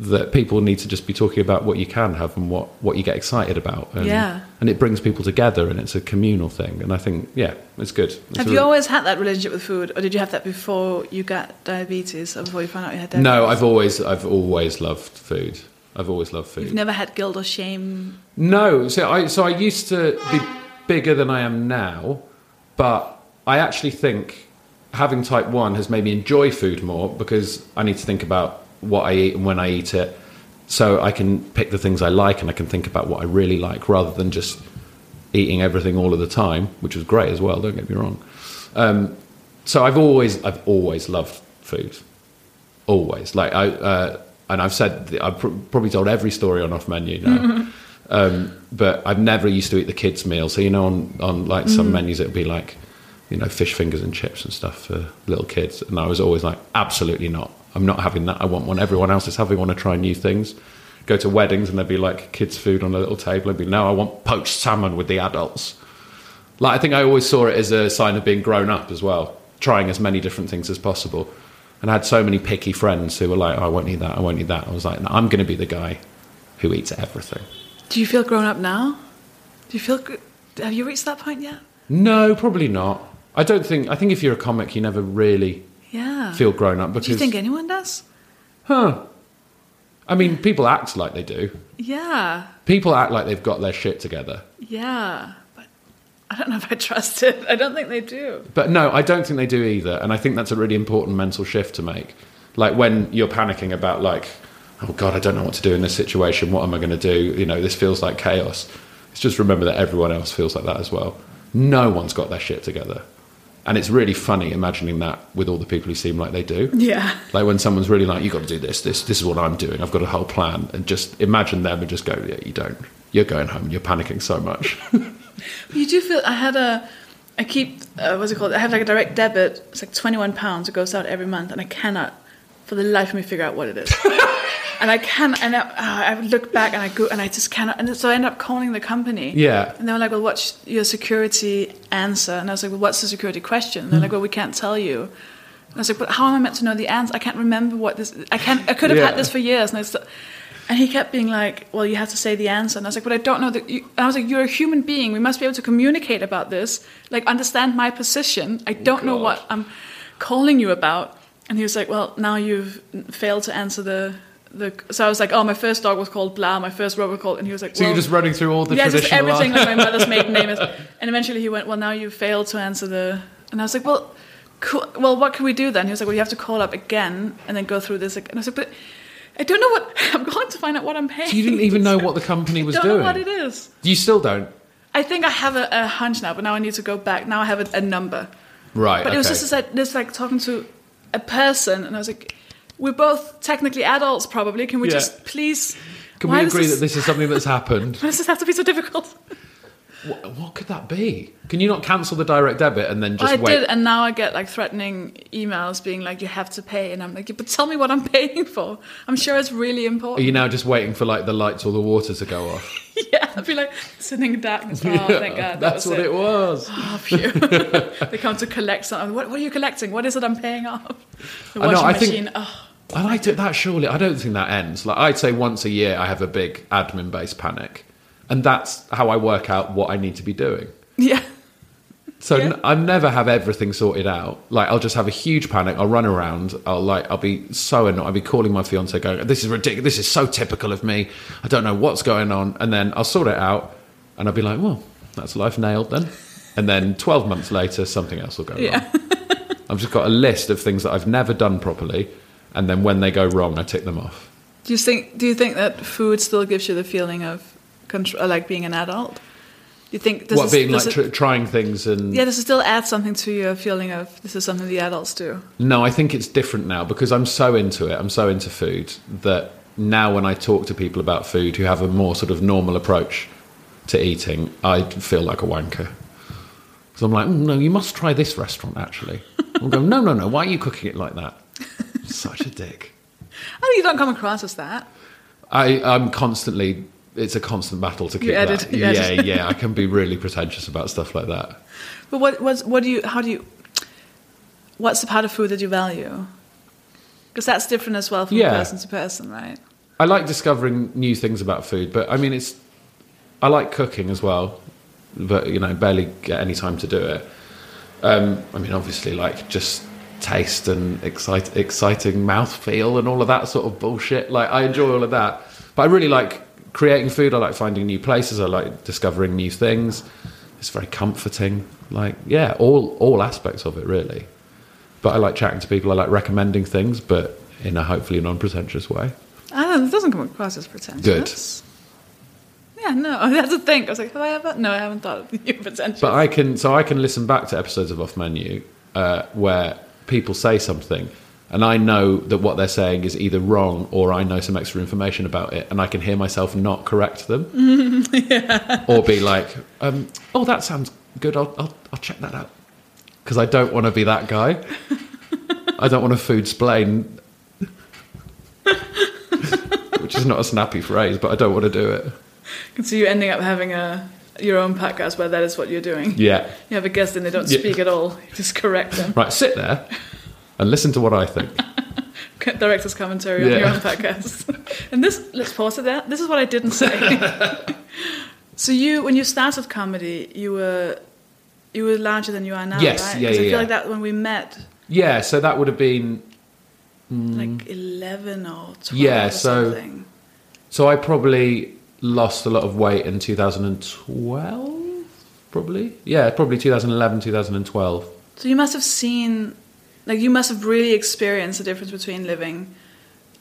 That people need to just be talking about what you can have and what, what you get excited about. And, Yeah. And it brings people together and it's a communal thing. And I think, yeah, it's good. It's Have you really- always had that relationship with food, or did you have that before you got diabetes, or before you found out you had diabetes? No, I've always I've always loved food. I've always loved food. You've never had guilt or shame. No, so I so I used to be bigger than I am now, but I actually think having type 1 has made me enjoy food more because I need to think about what I eat and when I eat it. So I can pick the things I like and I can think about what I really like rather than just eating everything all of the time, which was great as well, don't get me wrong. Um, so I've always, I've always loved food. Always. Like I, uh, and I've said, I've pr- probably told every story on off menu now. Um, but I've never used to eat the kids' meal. So you know, on on like some menus, it'd be like, you know, fish fingers and chips and stuff for little kids. And I was always like, absolutely not. I'm not having that. I want one everyone else is having. one to try new things. Go to weddings and there'd be like kids' food on a little table. I'd be no, I want poached salmon with the adults. Like I think I always saw it as a sign of being grown up as well, trying as many different things as possible. And I had so many picky friends who were like, oh, I won't eat that. I won't eat that. I was like, no, I'm going to be the guy who eats everything. Do you feel grown up now? Do you feel? Have you reached that point yet? No, probably not. I don't think. I think if you're a comic, you never really Yeah. feel grown up because. Do you think anyone does? Huh. I mean, people act like they do. Yeah. People act like they've got their shit together. Yeah. But I don't know if I trust it. I don't think they do. But no, I don't think they do either. And I think that's a really important mental shift to make. Like when you're panicking about like, oh God, I don't know what to do in this situation. What am I going to do? You know, this feels like chaos. It's just remember that everyone else feels like that as well. No one's got their shit together. And it's really funny imagining that with all the people who seem like they do. Yeah. Like when someone's really like, you've got to do this, this, this is what I'm doing. I've got a whole plan. And just imagine them and just go, yeah, you don't. You're going home. You're panicking so much. You do feel I had a I keep uh, what's it called? I have like a direct debit. It's like twenty one pounds. It goes out every month, and I cannot, for the life of me, figure out what it is. and I can, and I, uh, I look back and I go, and I just cannot. And so I end up calling the company. Yeah. And they were like, "Well, what's your security answer?" And I was like, "Well, what's the security question?" And they're like, "Well, we can't tell you." And I was like, "But how am I meant to know the answer? I can't remember what this. I can't. I could have Yeah. had this for years." And I st- and he kept being like, "Well, you have to say the answer." And I was like, "But I don't know that." You, I was like, "You're a human being. We must be able to communicate about this. Like, understand my position. I don't know what I'm calling you about." And he was like, "Well, now you've failed to answer the." The, so I was like, oh, my first dog was called blah, my first robot called, and he was like, so well, you're just running through all the yeah, just everything like my mother's maiden name is. And eventually he went, well, now you failed to answer the. And I was like, well, cool. well, what can we do then? He was like, well, you have to call up again and then go through this. again. And I was like, but I don't know what I'm going to find out what I'm paying. So you didn't even know what the company was don't doing. know what it is. You still don't. I think I have a, a hunch now, but now I need to go back. Now I have a, a number. Right. But it was just I, just like talking to a person, and I was like, we're both technically adults, probably. Can we Yeah. just please? Can why we does agree that this is something that's happened? Why does this have to be so difficult? what, what could that be? Can you not cancel the direct debit and then just I wait? did, and now I get like threatening emails being like, "You have to pay," and I'm like, "But tell me what I'm paying for. I'm sure it's really important. Are important." you now just waiting for like the lights or the water to go off? yeah, I'd be like sitting in darkness. Oh, thank God, that That's what it, was. Oh, they come to collect something. What, what are you collecting? What is it I'm paying off? The I know, washing I think- Oh, I do that surely. I don't think that ends. Like I'd say once a year, I have a big admin-based panic, and that's how I work out what I need to be doing. yeah. So Yeah. I never have everything sorted out. Like I'll just have a huge panic. I'll run around. I'll like I'll be so annoyed. I'll be calling my fiance, going, "This is ridiculous. This is so typical of me. I don't know what's going on." And then I'll sort it out, and I'll be like, "Well, that's life nailed then." And then twelve months later, something else will go Yeah. wrong. I've just got a list of things that I've never done properly, and then when they go wrong, I tick them off. Do you think? Do you think that food still gives you the feeling of control, like being an adult? You think? Does what it- being like tr- trying things and yeah, does it still add something to your feeling of this is something the adults do? No, I think it's different now because I'm so into it. I'm so into food that now when I talk to people about food who have a more sort of normal approach to eating, I feel like a wanker. Because I'm like, "Mm, no, you must try this restaurant actually. I'm go, no, no, no, why are you cooking it like that? Such a dick. Oh, you don't come across as that. I, I'm constantly, it's a constant battle to keep edit- that. Yeah, edit. yeah, I can be really pretentious about stuff like that. But what, what, what do you? How do you? What's the part of food that you value? Because that's different as well from Yeah. person to person, right? I like discovering new things about food, but I mean, it's. I like cooking as well, but you know, barely get any time to do it. Um, I mean, obviously, like just taste and excite, exciting mouthfeel and all of that sort of bullshit. Like, I enjoy all of that, but I really like creating food. I like finding new places. I like discovering new things. it's very comforting. Like, yeah, all all aspects of it really. But I like chatting to people. I like recommending things, but in a hopefully non-pretentious way. I don't, it doesn't come across as pretentious. Good. Yeah, no, that's the thing. I was like, have I ever? No, I haven't thought of you pretentious. But I can, so I can listen back to episodes of Off Menu uh, where people say something, and I know that what they're saying is either wrong or I know some extra information about it, and I can hear myself not correct them, or be like, um, "Oh, that sounds good. I'll, I'll, I'll check that out," because I don't want to be that guy. I don't want to food splain, which is not a snappy phrase, but I don't want to do it. can see you ending up having a your own podcast where that is what you're doing. Yeah, You have a guest and they don't Yeah. speak at all. You just correct them. right. Sit there and listen to what I think. Director's commentary on Yeah. your own podcast. and this, let's pause it there. This is what I didn't say. so you, when you started comedy, you were you were larger than you are now, Yes, right? yeah, 'Cause I feel yeah. like that when we met, Yeah, so that would have been like eleven or twelve. Mm. Yeah, or so- something. So I probably lost a lot of weight in 2012, probably. Yeah, probably 2011, 2012. So you must have seen, like, you must have really experienced the difference between living,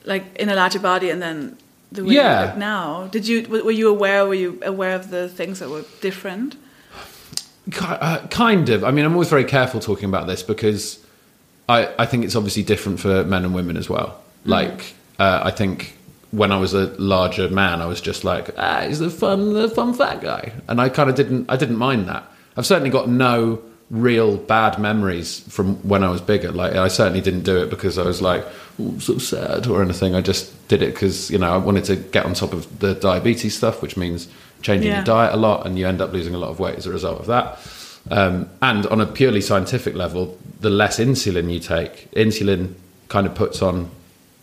like, in a larger body and then the way Yeah. you look now. Did you were you aware? Were you aware of the things that were different? Uh, kind of. I mean, I'm always very careful talking about this because I, I think it's obviously different for men and women as well. Like, uh, I think when I was a larger man, I was just like, ah, he's the fun, the fun fat guy, and I kind of didn't, I didn't mind that. I've certainly got no real bad memories from when I was bigger. Like, I certainly didn't do it because I was like, oh, so sad or anything. I just did it because you know I wanted to get on top of the diabetes stuff, which means changing Yeah. your diet a lot, and you end up losing a lot of weight as a result of that. Um, and on a purely scientific level, the less insulin you take, insulin kind of puts on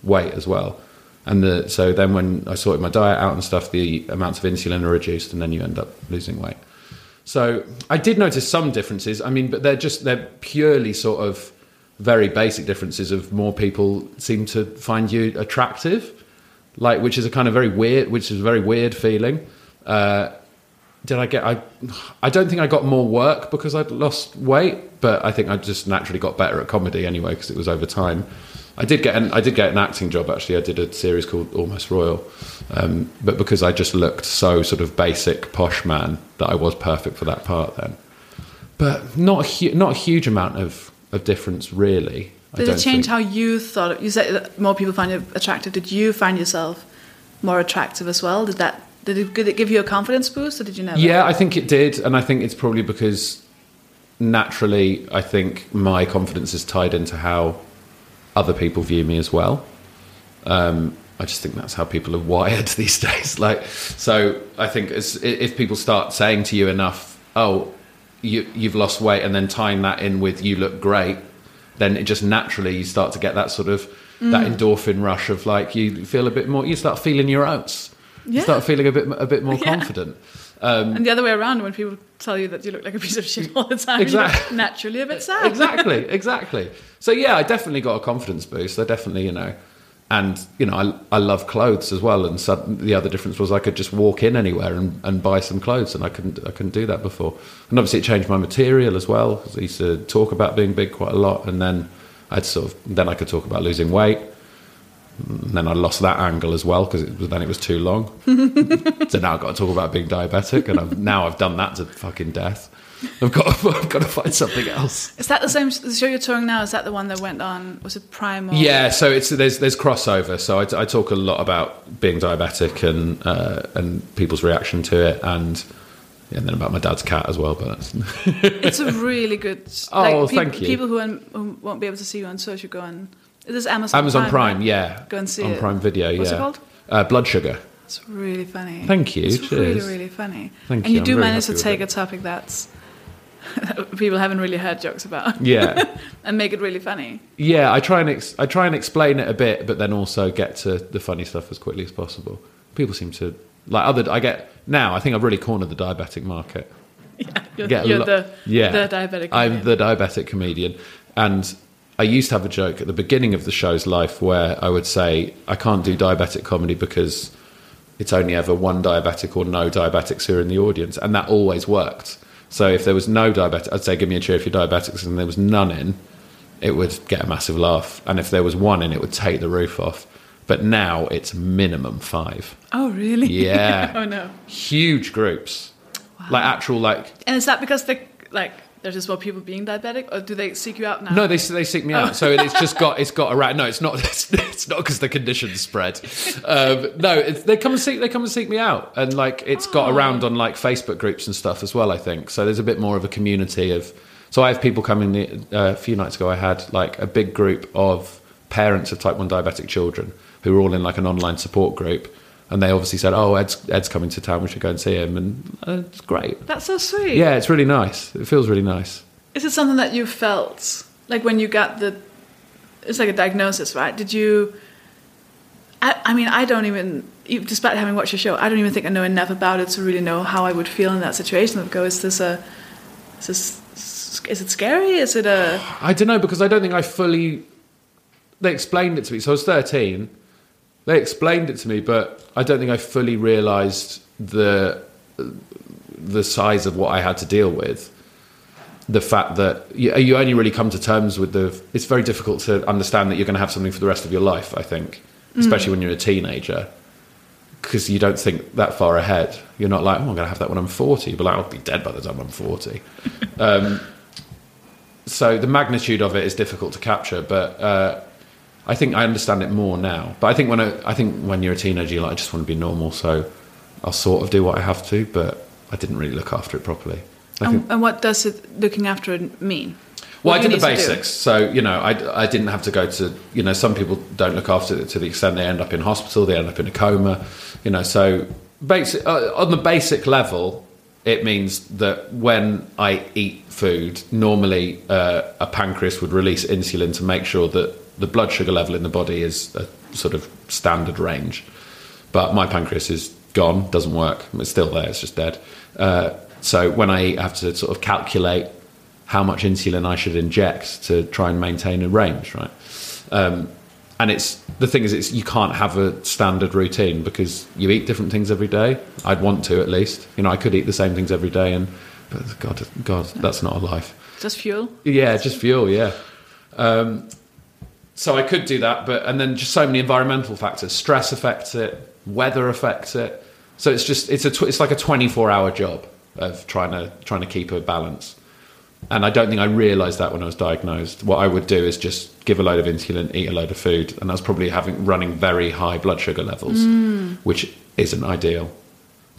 weight as well. And the, so then when I sorted my diet out and stuff, the amounts of insulin are reduced, and then you end up losing weight. So I did notice some differences. I mean, but they're just they're purely sort of very basic differences of more people seem to find you attractive, like which is a kind of very weird, which is a very weird feeling. Uh, did I get? I I don't think I got more work because I'd lost weight, but I think I just naturally got better at comedy anyway because it was over time. I did get an I did get an acting job actually. I did a series called Almost Royal, um, but because I just looked so sort of basic posh man that I was perfect for that part then. But not a hu- not a huge amount of, of difference really. Did it change think. how you thought? You said that more people find you attractive. Did you find yourself more attractive as well? Did that? Did it, did it give you a confidence boost, or did you know? Yeah, I think it did, and I think it's probably because naturally, I think my confidence is tied into how other people view me as well. Um, I just think that's how people are wired these days. Like, so I think as, if people start saying to you enough, "Oh, you, you've lost weight," and then tying that in with "you look great," then it just naturally you start to get that sort of that endorphin rush of like you feel a bit more. You start feeling your oats. You start feeling a bit a bit more Yeah. confident. Um, And the other way around, when people tell you that you look like a piece of shit all the time, Exactly. you're naturally a bit sad. exactly, exactly. So yeah, I definitely got a confidence boost. I definitely, you know, and you know, I, I love clothes as well. And so the other difference was I could just walk in anywhere and, and buy some clothes, and I couldn't I couldn't do that before. And obviously, it changed my material as well. I used to talk about being big quite a lot, and then I'd sort of then I could talk about losing weight. And then I lost that angle as well because then it was too long. so now I've got to talk about being diabetic, and I've, now I've done that to fucking death. I've got I've got to find something else. Is that the same the show you're touring now? Is that the one that went on? Was it Prime? Or Yeah, so it's there's there's crossover. So I, I talk a lot about being diabetic and uh, and people's reaction to it, and and then about my dad's cat as well. But that's, It's a really good. Oh, peop- thank you. People who, who won't be able to see you on so should go on. It is Amazon. Amazon Prime, right? yeah, Go and see on it. Prime Video. What's it called? Uh, Blood Sugar. It's really funny. Thank you, It's cheers. really, really funny. Thank you. and you, you do manage to take it. a topic that's people haven't really heard jokes about Yeah, and make it really funny. yeah. I try and ex- I try and explain it a bit, but then also get to the funny stuff as quickly as possible. People seem to like other. I get now. I think I've really cornered the diabetic market. Yeah, you're, you're lo- the yeah. the diabetic. I'm the diabetic comedian, and I used to have a joke at the beginning of the show's life where I would say I can't do diabetic comedy because it's only ever one diabetic or no diabetics who are in the audience, and that always worked. So if there was no diabetic, I'd say give me a cheer if you're diabetics, and there was none in, it would get a massive laugh. And if there was one in, it would take the roof off. But now it's minimum five. Oh, really? Yeah. oh no. Huge groups, like actual like And is that because the like there's just more people being diabetic, or do they seek you out now? No, they they seek me out. So it's just got it's got around. No, it's not. It's, it's not because the conditions spread. Um, no, it's, they come and seek they come and seek me out, and like it's got around on like Facebook groups and stuff as well. I think so. There's a bit more of a community of. So I have people coming. Uh, a few nights ago, I had like a big group of parents of type one diabetic children who were all in like an online support group. And they obviously said, "Oh, Ed's, Ed's coming to town. We should go and see him." And uh, it's great. That's so sweet. Yeah, it's really nice. It feels really nice. Is it something that you felt like when you got the? It's like a diagnosis, right? Did you? I, I mean, I don't even, despite having watched your show, I don't even think I know enough about it to really know how I would feel in that situation. Of go, is this a, is this, is it scary? Is it a? I don't know because I don't think I fully. They explained it to me. So I was thirteen. They explained it to me, but I don't think I fully realised the the size of what I had to deal with. The fact that you, you, only really come to terms with the it's very difficult to understand that you're going to have something for the rest of your life i think especially mm. when you're a teenager because you don't think that far ahead. You're not like oh i'm going to have that when i'm 40 but like, i'll be dead by the time i'm 40 um, so the magnitude of it is difficult to capture but uh, i think i understand it more now but i think when I, I think when you're a teenager you're like i just want to be normal so i'll sort of do what i have to but i didn't really look after it properly and, and, what does it looking after it mean? Well, I did the basics. So, you know, I, I didn't have to go to, you know, some people don't look after it to the extent they end up in hospital, they end up in a coma, you know. So, basic, uh, on the basic level, it means that when I eat food, normally uh, a pancreas would release insulin to make sure that the blood sugar level in the body is a sort of standard range. But my pancreas is gone, doesn't work. It's still there, it's just dead. Uh, so when I eat, I have to sort of calculate how much insulin I should inject to try and maintain a range, right? Um, and it's the thing is, it's you can't have a standard routine because you eat different things every day. I'd want to at least. You know, I could eat the same things every day, and but God, God, that's not a life. Just fuel. Yeah, just fuel. Yeah. Um, so I could do that, but and then just so many environmental factors. Stress affects it. Weather affects it. So it's just it's a tw- it's like a twenty four hour job of trying to trying to keep a balance. And I don't think I realised that when I was diagnosed. What I would do is just give a load of insulin, eat a load of food, and I was probably having running very high blood sugar levels, mm. which isn't ideal.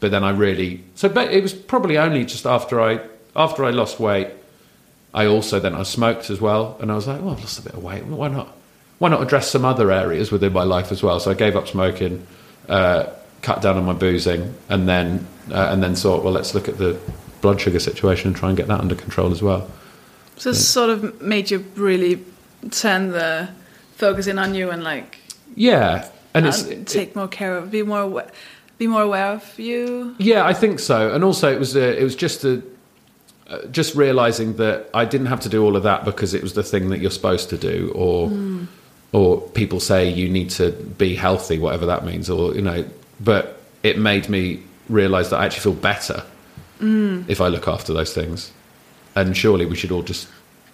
But then I really so it was probably only just after I after I lost weight, I also then I smoked as well, and I was like, well, I've lost a bit of weight. Why not? Why not address some other areas within my life as well? So I gave up smoking. Uh, cut down on my boozing, and then uh, and then thought, well, let's look at the blood sugar situation and try and get that under control as well. So this sort of made you really turn the focus in on you and like yeah, and it's take it, more care of, be more be more aware of you. Yeah, I think so. And also, it was a, it was just a uh, just realizing that I didn't have to do all of that because it was the thing that you're supposed to do, or mm. Or people say you need to be healthy, whatever that means, or you know, but it made me realize that I actually feel better mm. if I look after those things. And surely we should all just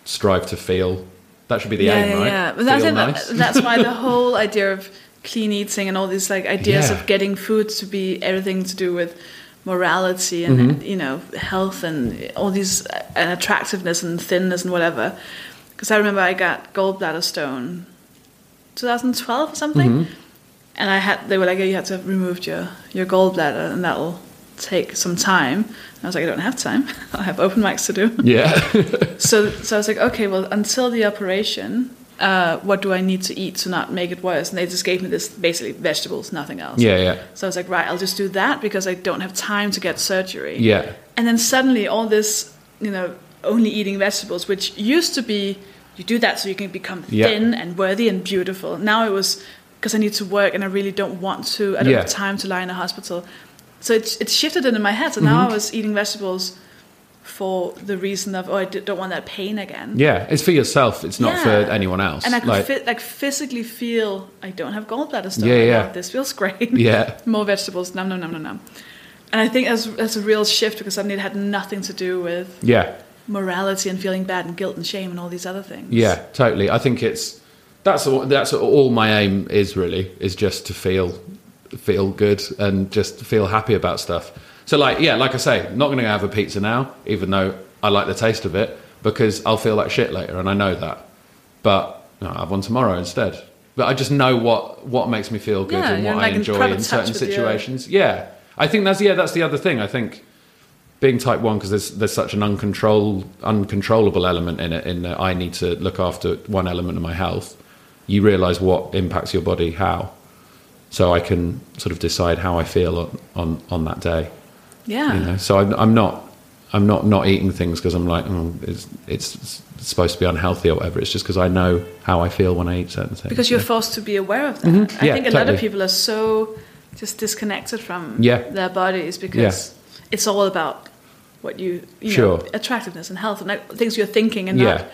strive to feel. That should be the yeah, aim, yeah, right? Yeah, but that's, nice. that, that's why the whole idea of clean eating and all these like ideas yeah. of getting food to be everything to do with morality and mm-hmm. you know health and all these and attractiveness and thinness and whatever. Because I remember I got gallbladder stone, 2012 or something. Mm-hmm and I had they were like, oh, you have to have removed your your gallbladder, and that'll take some time. And I was like, I don't have time. I have open mics to do. Yeah. so so I was like, okay, well, until the operation, uh, what do I need to eat to not make it worse? And they just gave me this basically vegetables, nothing else. Yeah, yeah. So I was like, right, I'll just do that because I don't have time to get surgery. Yeah. And then suddenly all this, you know, only eating vegetables, which used to be you do that so you can become thin and worthy and beautiful. Now it was because I need to work and I really don't want to. I don't yeah. have time to lie in a hospital. So it, it shifted it in my head. So now mm-hmm. I was eating vegetables for the reason of oh I don't want that pain again. Yeah, it's for yourself. It's not yeah. for anyone else. And I could like, fi- like physically feel I don't have gallbladder stone. Yeah, yeah. This feels great. Yeah. More vegetables. Nom nom nom nom nom. And I think that's that's a real shift because suddenly it had nothing to do with Yeah, morality and feeling bad and guilt and shame and all these other things. yeah, totally. I think it's that's all, that's all my aim is really is just to feel feel good and just feel happy about stuff. So like yeah, like I say, not going to have a pizza now, even though I like the taste of it because I'll feel like shit later, and I know that. But know, I'll have one tomorrow instead. But I just know what what makes me feel good Yeah, and what I enjoy in certain situations. Yeah, I think that's yeah, that's the other thing. I think being type one because there's there's such an uncontrol uncontrollable element in it. In that I need to look after one element of my health. You realise what impacts your body how, so I can sort of decide how I feel on on, on that day. Yeah. You know, so I'm, I'm not I'm not not eating things because I'm like oh, it's, it's supposed to be unhealthy or whatever. It's just because I know how I feel when I eat certain things. because you're Yeah. forced to be aware of that. I Mm-hmm. Yeah, think a lot of people are so just disconnected from Yeah. their bodies because it's all about what you, you Sure. know, attractiveness and health and like, things you're thinking and Yeah. not.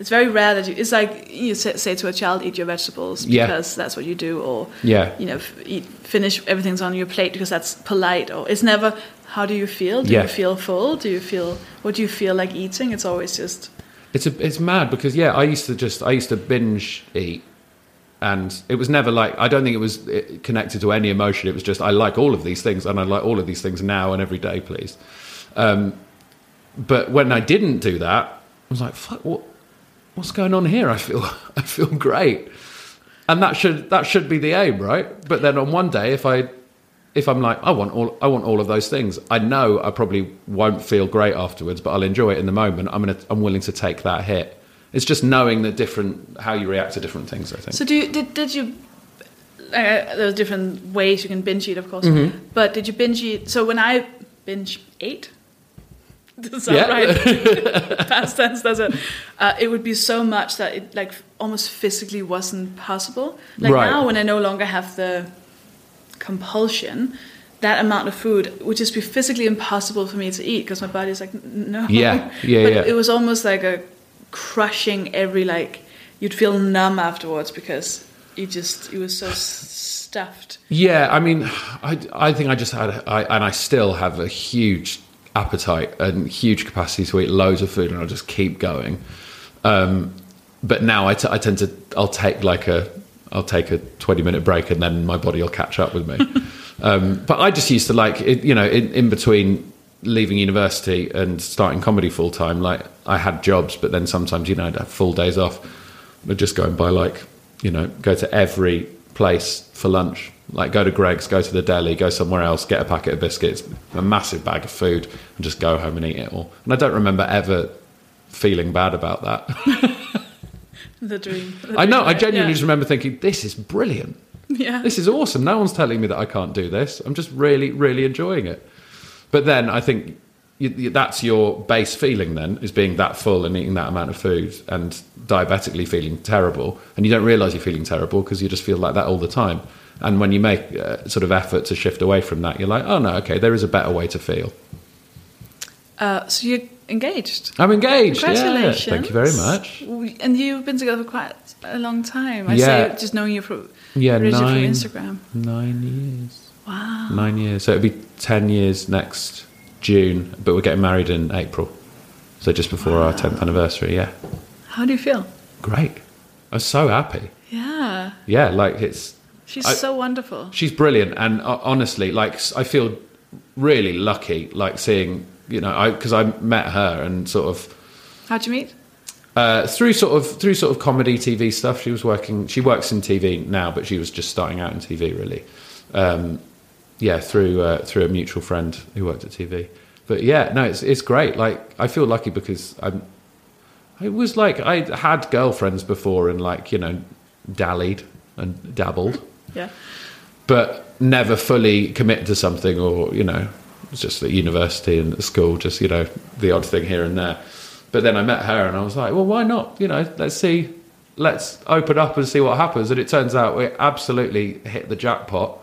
It's very rare that you. It's like you say, to a child, "Eat your vegetables," Yeah. because that's what you do, or Yeah. you know, eat, finish everything's on your plate because that's polite. Or it's never. How do you feel? Do Yeah. you feel full? Do you feel? What do you feel like eating? It's always just. It's a, it's mad because yeah, I used to just I used to binge eat, and it was never like I don't think it was eh, connected to any emotion. It was just I like all of these things, and I like all of these things now and every day, please. Um, but when I didn't do that, I was like, fuck, what, what's going on here? I feel I feel great, and that should that should be the aim, right? But then on one day, if I if I'm like, I want all, I want all of those things. I know I probably won't feel great afterwards, but I'll enjoy it in the moment. I'm gonna, I'm willing to take that hit. It's just knowing the different how you react to different things. I think. So do you, did did you? Uh, there's different ways you can binge eat, of course. Mm-hmm. But did you binge eat? So when I binge ate, does that Yeah. right? Past tense, does it? Uh, it would be so much that it like almost physically wasn't possible. Like Right. now, when I no longer have the compulsion. That amount of food would just be physically impossible for me to eat because my body's like, no. Yeah, yeah, but yeah. It was almost like a crushing every like you'd feel numb afterwards because you just it was so stuffed. Yeah, I mean, I, I think I just had, I, and I still have a huge appetite and huge capacity to eat loads of food, and I'll just keep going. Um, but now I, t- I tend to, I'll take like a, I'll take a twenty minute break, and then my body will catch up with me. um, but I just used to like, it, you know, in, in between leaving university and starting comedy full time, like I had jobs, but then sometimes you know I'd have full days off. I'd just go and buy like, you know, go to every place for lunch. Like go to Greggs, go to the deli, go somewhere else, get a packet of biscuits, a massive bag of food, and just go home and eat it all. And I don't remember ever feeling bad about that. The dream. the I know. dream, I genuinely yeah. just remember thinking, "This is brilliant. yeah. This is awesome. No one's telling me that I can't do this. I'm just really, really enjoying it." But then I think you, that's your base feeling. Then is being that full and eating that amount of food and diabetically feeling terrible, and you don't realize you're feeling terrible because you just feel like that all the time. And when you make uh, sort of effort to shift away from that, you're like, "Oh no, okay, there is a better way to feel." Uh, so you're engaged. I'm engaged. Yeah. Congratulations. Thank you very much. And you've been together for quite a long time. I Yeah. say just knowing you from Yeah, originally from Instagram. Nine years. Wow. Nine years. So it'll be 10 years next June, but we're getting married in April. So just before our 10th anniversary. Yeah. How do you feel? Great. I'm so happy. Yeah. Yeah, like it's. She's I- so wonderful. She's brilliant. And uh, honestly, like, I feel really lucky, like seeing, you know, I because I met her and sort of. How'd you meet? Uh, through sort of through sort of comedy TV stuff, she was working. She works in TV now, but she was just starting out in TV, really. Um, yeah, through uh, through a mutual friend who worked at TV. But yeah, no, it's it's great. Like I feel lucky because I'm. It was like I had girlfriends before and like you know, dallied and dabbled, Yeah. but never fully committed to something or you know, it's just at university and at school, just you know, the odd thing here and there. But then I met her and I was like, well, why not? You know, let's see, let's open up and see what happens. And it turns out we absolutely hit the jackpot,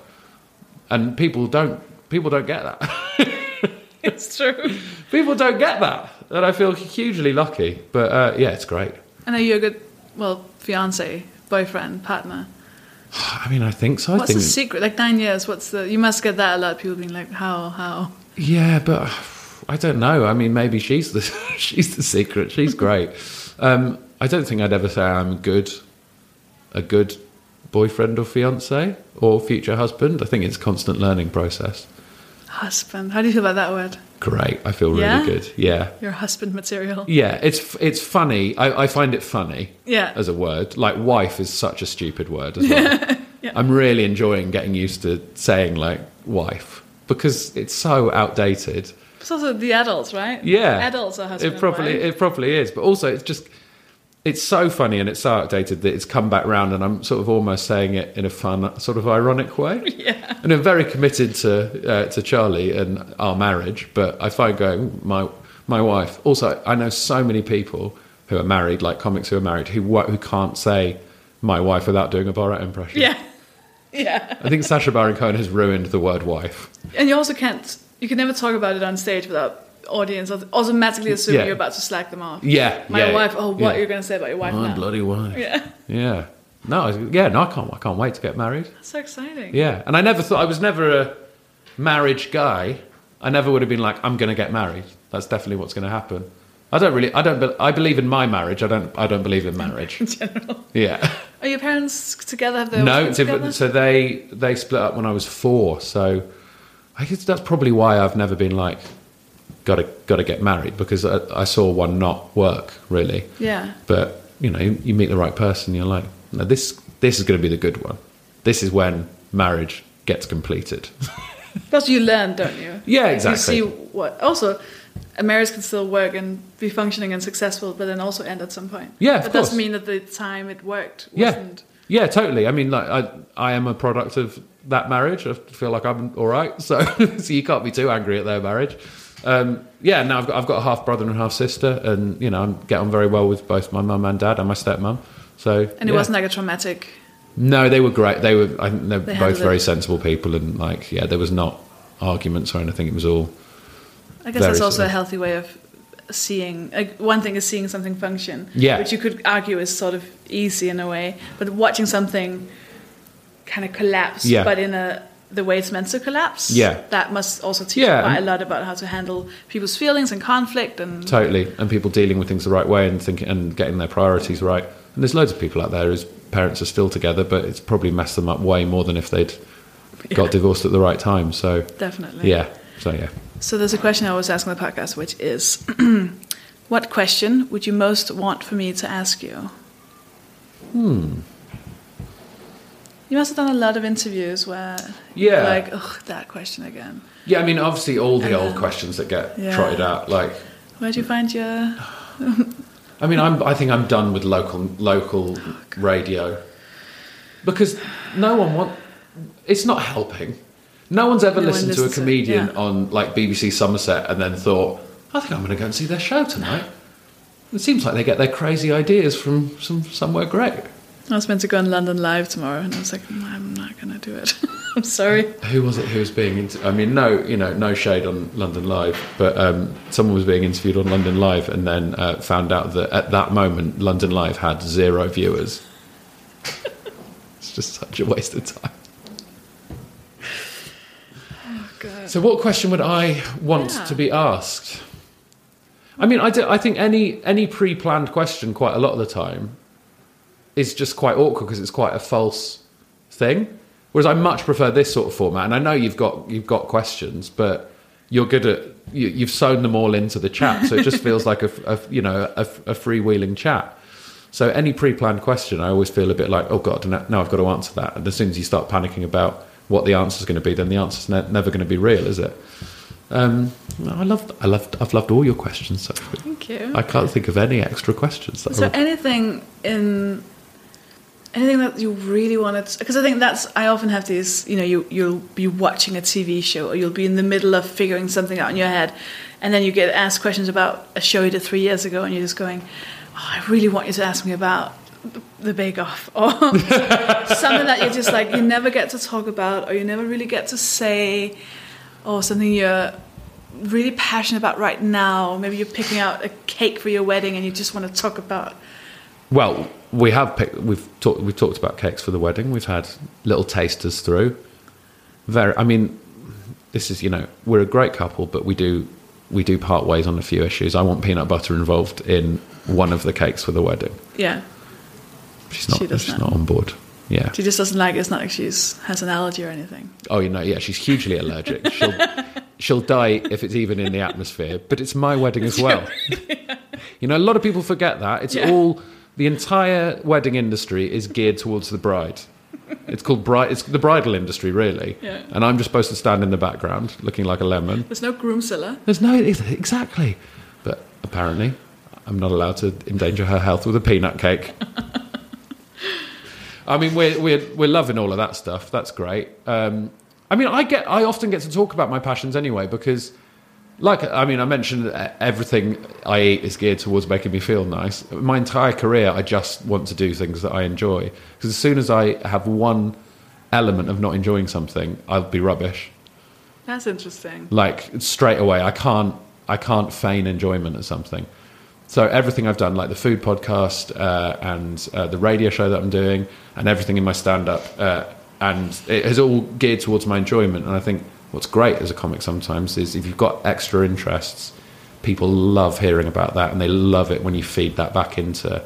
and people don't people don't get that. It's true. people don't get that, and I feel hugely lucky. But uh, yeah, it's great. And are you a good, well, fiance, boyfriend, partner? I mean, I think so. I What's think the secret? Like nine years. What's the? You must get that a lot. of People being like, how, how? Yeah, but I don't know. I mean, maybe she's the she's the secret. She's great. Um, I don't think I'd ever say I'm good, a good boyfriend or fiance or future husband. I think it's a constant learning process. Husband. How do you feel about that word? Great. I feel really Yeah? good. Yeah. Your husband material. Yeah, it's it's funny. I, I find it funny Yeah. as a word. Like wife is such a stupid word as well. I'm really enjoying getting used to saying like wife because it's so outdated. It's also the adults, right? Yeah, Adults are husband It probably it probably is, but also it's just it's so funny and it's so outdated that it's come back round, and I'm sort of almost saying it in a fun, sort of ironic way. Yeah. And I'm very committed to uh, to Charlie and our marriage, but I find going my my wife. Also, I know so many people who are married, like comics who are married, who who can't say my wife without doing a Borat impression. Yeah. Yeah. I think Sacha Baron Cohen has ruined the word wife. And you also can't, you can never talk about it on stage without audience automatically assume Yeah. you're about to slack them off. Yeah, My yeah, wife, oh, what yeah. you're going to say about your wife My now? bloody wife. Yeah. Yeah. No, I- yeah, no, I can't. I can't wait to get married. That's so exciting. Yeah, and I never thought I was never a marriage guy. I never would have been like, I'm going to get married. That's definitely what's going to happen. I don't really. I don't. be- I believe in my marriage. I don't. I don't believe in marriage. In general. Yeah. Are your parents together? Have they no. together? so they they split up when I was four. So I guess that's probably why I've never been like, got to got to get married because I, I saw one not work really. yeah. But you know, you, you meet the right person, you're like, no, this this is going to be the good one. This is when marriage gets completed. Because you learn, don't you? Yeah, Like, exactly. You see what. Also, a marriage can still work and be functioning and successful, but then also end at some point. Yeah, of But course. doesn't mean that the time it worked yeah, wasn't. yeah, totally. I mean, like, I I am a product of that marriage. I feel like I'm all right. So so you can't be too angry at their marriage. Um, yeah, now I've got I've got a half brother and a half sister, and you know I get on very well with both my mum and dad and my stepmom. So And it yeah. wasn't like a traumatic. No, they were great. They were. I think they're They both very it. sensible people, and like, yeah, there was not arguments or anything. It was all I guess that's also a healthy way of seeing. Like, one thing is seeing something function, Yeah. which you could argue is sort of easy in a way, but watching something kind of collapse, Yeah. but in a the way it's meant to collapse. Yeah. that must also teach Yeah, quite a lot about how to handle people's feelings and conflict and Totally, and people dealing with things the right way and thinking and getting their priorities right. And there's loads of people out there whose parents are still together, but it's probably messed them up way more than if they'd got divorced at the right time. So definitely. yeah, so yeah. So there's a question I was asking the podcast, which is, what question would you most want for me to ask you? Hmm. You must have done a lot of interviews where Yeah. you're like, ugh, that question again. Yeah, I mean, obviously, all the old questions that get yeah. trotted out. Like, Where'd you find your? I mean, I'm, I think I'm done with local local oh, radio because no one want. It's not helping. No one's ever No one listened to a listens to comedian yeah. on like BBC Somerset and then thought, I think I'm going to go and see their show tonight. It seems like they get their crazy ideas from some somewhere great. I was meant to go on London Live tomorrow, and I was like, "Mm, I'm not gonna do it. I'm sorry. Who was it who was being? Inter- I mean, no, you know, no shade on London Live, but um, someone was being interviewed on London Live and then uh, found out that at that moment London Live had zero viewers. it's just such a waste of time. God. So, what question would I want Yeah. to be asked? I mean, I, do, I think any any pre-planned question, quite a lot of the time, is just quite awkward because it's quite a false thing. Whereas I much prefer this sort of format, and I know you've got you've got questions, but you're good at you, you've sewn them all into the chat, so it just feels like a, a you know a, a freewheeling chat. So any pre-planned question, I always feel a bit like, oh god, now I've got to answer that. And as soon as you start panicking about what the answer is going to be, then the answer's ne- never going to be real, is it? Um, I love, I loved, I've loved all your questions. Sofie. Thank you. I can't think of any extra questions. That Is there are- anything in anything that you really wanted? Because I think that's I often have these. You know, you you'll be watching a TV show, or you'll be in the middle of figuring something out in your head, and then you get asked questions about a show you did three years ago, and you're just going, oh, "I really want you to ask me about." the- Bake Off, or something that you're just like you never get to talk about, or you never really get to say, or something you're really passionate about right now. Maybe you're picking out a cake for your wedding and you just want to talk about. Well, we have picked, we've talked we've talked about cakes for the wedding. We've had little tasters through. Very, I mean, this is you know we're a great couple, but we do we do part ways on a few issues. I want peanut butter involved in one of the cakes for the wedding. Yeah. She's not She she's not. not on board. Yeah. She just doesn't like it. It's not like she's has an allergy or anything. Oh, you know, yeah, she's hugely allergic. She'll she'll die if it's even in the atmosphere. But it's my wedding as well. You know, a lot of people forget that. It's Yeah. all the entire wedding industry is geared towards the bride. It's called bride. It's the bridal industry, really. Yeah. And I'm just supposed to stand in the background, looking like a lemon. There's no groomzilla. There's no exactly. But apparently, I'm not allowed to endanger her health with a peanut cake. I mean, we're we're we're loving all of that stuff. That's great. Um, I mean, I get I often get to talk about my passions anyway because, like, I mean, I mentioned everything I eat is geared towards making me feel nice. My entire career, I just want to do things that I enjoy because as soon as I have one element of not enjoying something, I'll be rubbish That's interesting. like straight away i can't i can't feign enjoyment at something so everything i've done like the food podcast uh, and uh, the radio show that i'm doing and everything in my stand-up uh, and it has all geared towards my enjoyment and i think what's great as a comic sometimes is if you've got extra interests people love hearing about that and they love it when you feed that back into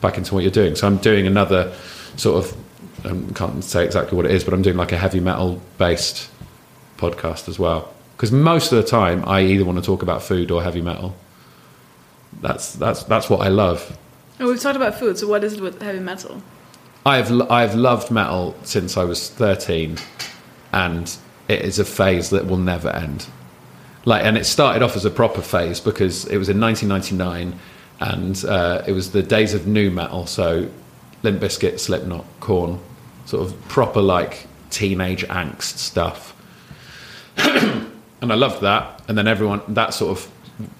back into what you're doing so i'm doing another sort of I can't say exactly what it is but i'm doing like a heavy metal based podcast as well because most of the time I either want to talk about food or heavy metal. That's that's that's what I love. Oh, we've talked about food. So what is it with heavy metal? I've I've loved metal since I was 13 and it is a phase that will never end. Like and it started off as a proper phase because it was in 1999 and uh, it was the days of nu metal so Limp Bizkit, Slipknot, Korn, sort of proper like teenage angst stuff. and I loved that. And then everyone that sort of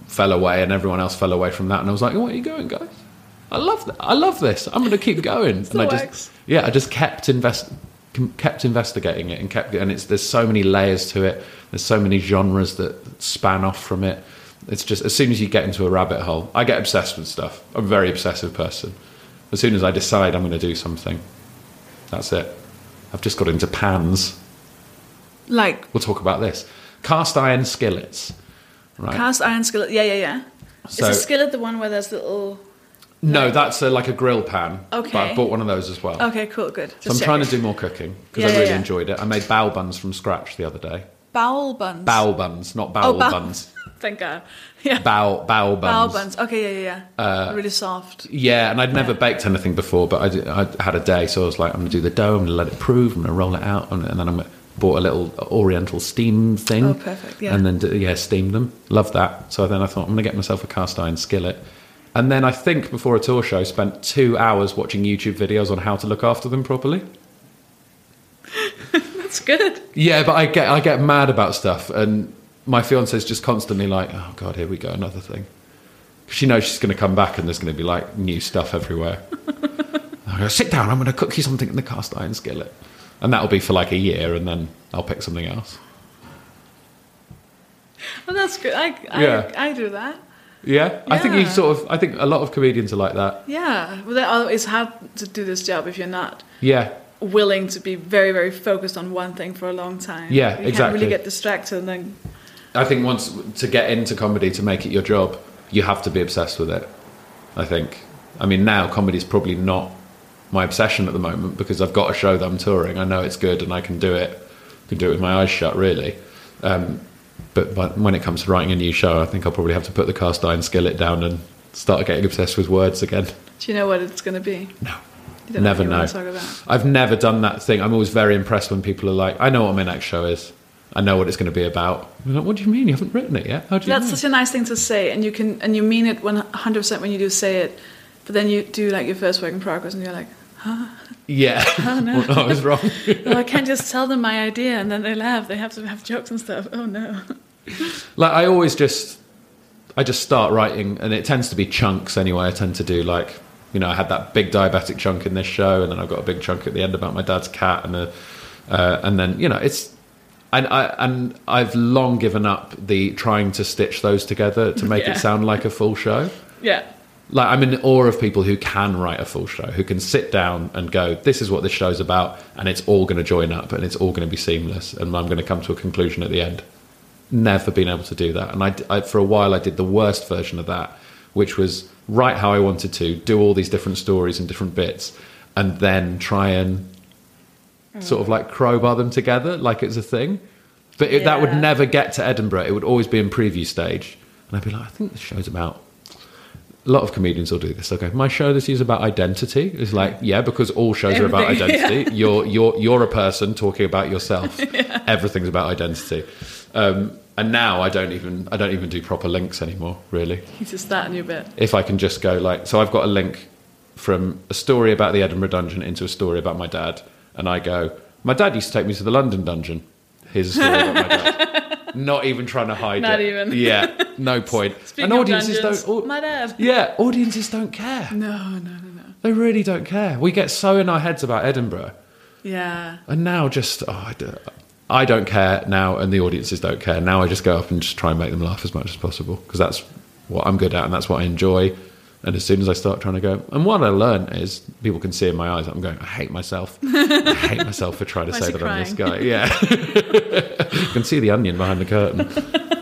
fell away, and everyone else fell away from that. And I was like, "Where are you going, guys? I love that. I love this. I'm going to keep going." and I just, works. yeah, I just kept invest, kept investigating it, and kept, and it's there's so many layers to it. There's so many genres that span off from it. It's just as soon as you get into a rabbit hole, I get obsessed with stuff. I'm a very obsessive person. As soon as I decide I'm going to do something, that's it. I've just got into pans. Like We'll talk about this. Cast iron skillets. Right. cast iron skillet. Yeah, yeah, yeah. So- is a skillet the one where there's little? No, that's a, like a grill pan. Okay. But I bought one of those as well. Okay, cool, good. So I'm trying to do more cooking because Yeah, I yeah, really yeah. enjoyed it. I made bao buns from scratch the other day. bowel buns. Bao buns, not bowel Oh, bow- buns. Thank God. Yeah. Bao bao buns. Bowel buns. Okay, yeah, yeah, yeah. Uh, really soft. Yeah, and I'd never baked anything before, but I, did, I had a day, so I was like, I'm gonna do the dough, I'm gonna let it prove, I'm gonna roll it out, and, and then I am bought a little Oriental steam thing. Oh, perfect, yeah. And then d- yeah, steamed them. Love that. So then I thought I'm gonna get myself a cast iron skillet. And then I think before a tour show, spent two hours watching YouTube videos on how to look after them properly. That's good. Yeah, but I get I get mad about stuff, and my fiance is just constantly like, "Oh God, here we go, another thing." She knows she's going to come back, and there's going to be like new stuff everywhere. I go, sit down. I'm going to cook you something in the cast iron skillet, and that'll be for like a year, and then I'll pick something else. Well, that's good. I, I, Yeah. I do that. Yeah, I think you sort of. I think a lot of comedians are like that. Yeah. Well, that- it's hard to do this job if you're not Yeah, willing to be very, very focused on one thing for a long time. Yeah, you can't exactly. really get distracted and then. I think once to get into comedy to make it your job, you have to be obsessed with it. I think. I mean, now comedy's probably not my obsession at the moment because I've got a show that I'm touring. I know it's good and I can do it. I Can do it with my eyes shut, really. Um, but, but when it comes to writing a new show, I think I'll probably have to put the cast iron skillet down and start getting obsessed with words again. Do you know what it's going to be? No. You don't Never know. about. I've never done that thing. I'm always very impressed when people are like, I know what my next show is. I know what it's going to be about. Like, what do you mean? You haven't written it yet? How do you That's know? such a nice thing to say, and you can and you mean it one hundred percent when you do say it, but then you do like your first work in progress, and you're like, Yeah. no. I was wrong. "Oh, I can't just tell them my idea, and then they laugh. They have to have jokes and stuff. Oh no. like I always just I just start writing and it tends to be chunks anyway. I tend to do like you know, I had that big diabetic chunk in this show and then I've got a big chunk at the end about my dad's cat and a, uh, and then, you know, it's and I and I've long given up the trying to stitch those together to make Yeah. it sound like a full show. Yeah. Like I'm in awe of people who can write a full show, who can sit down and go, "This is what this show's about," and it's all going to join up, and it's all going to be seamless, and I'm going to come to a conclusion at the end. Never been able to do that, and I, I for a while I did the worst version of that, which was write how I wanted to, do all these different stories and different bits, and then try and sort of like crowbar them together like it's a thing. But it, that would never get to Edinburgh. It would always be in preview stage, and I'd be like, I think this show's about a lot of comedians will do this. They'll go, "My show this year's about identity." It's like, yeah, because all shows are about Everything, identity. You're you're you're a person talking about yourself. Everything's about identity. Um, and now I don't even I don't even do proper links anymore. Really, It's just that new bit. if I can just go like, so I've got a link from a story about the Edinburgh dungeon into a story about my dad, and I go, my dad used to take me to the London dungeon. Here's a story about my dad. Not even trying to hide Not it. even. Yeah, no point. Speaking and audiences dungeons, don't. au- my dad. yeah, audiences don't care. No, no, no, no. They really don't care. We get so in our heads about Edinburgh, Yeah. and now just oh, I, do, I don't care now, and the audiences don't care. Now I just go up and just try and make them laugh as much as possible because that's what I'm good at, and that's what I enjoy. And as soon as I start trying to go, and what I learn is people can see in my eyes, I'm going, I hate myself. I hate myself for trying to say that I'm this crying? guy. Yeah, you can see the onion behind the curtain.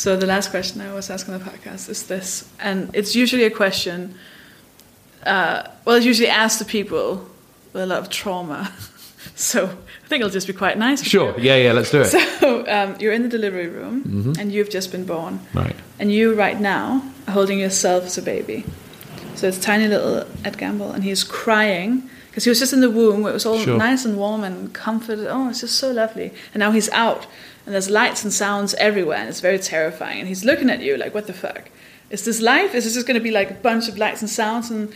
So the last question I always ask on the podcast is this, and it's usually a question. Uh, well, it's usually asked to people with a lot of trauma. So I think it'll just be quite nice. Sure, you. yeah, yeah, let's do it. So um, you're in the delivery room, Mm-hmm. and you've just been born, Right. and you right now are holding yourself as a baby. So it's tiny little Ed Gamble, and he's crying because he was just in the womb where it was all Sure. nice and warm and comforted. Oh, it's just so lovely. And now he's out, and there's lights and sounds everywhere, and it's very terrifying. And he's looking at you like, "What the fuck? Is this life? Is this just going to be like a bunch of lights and sounds and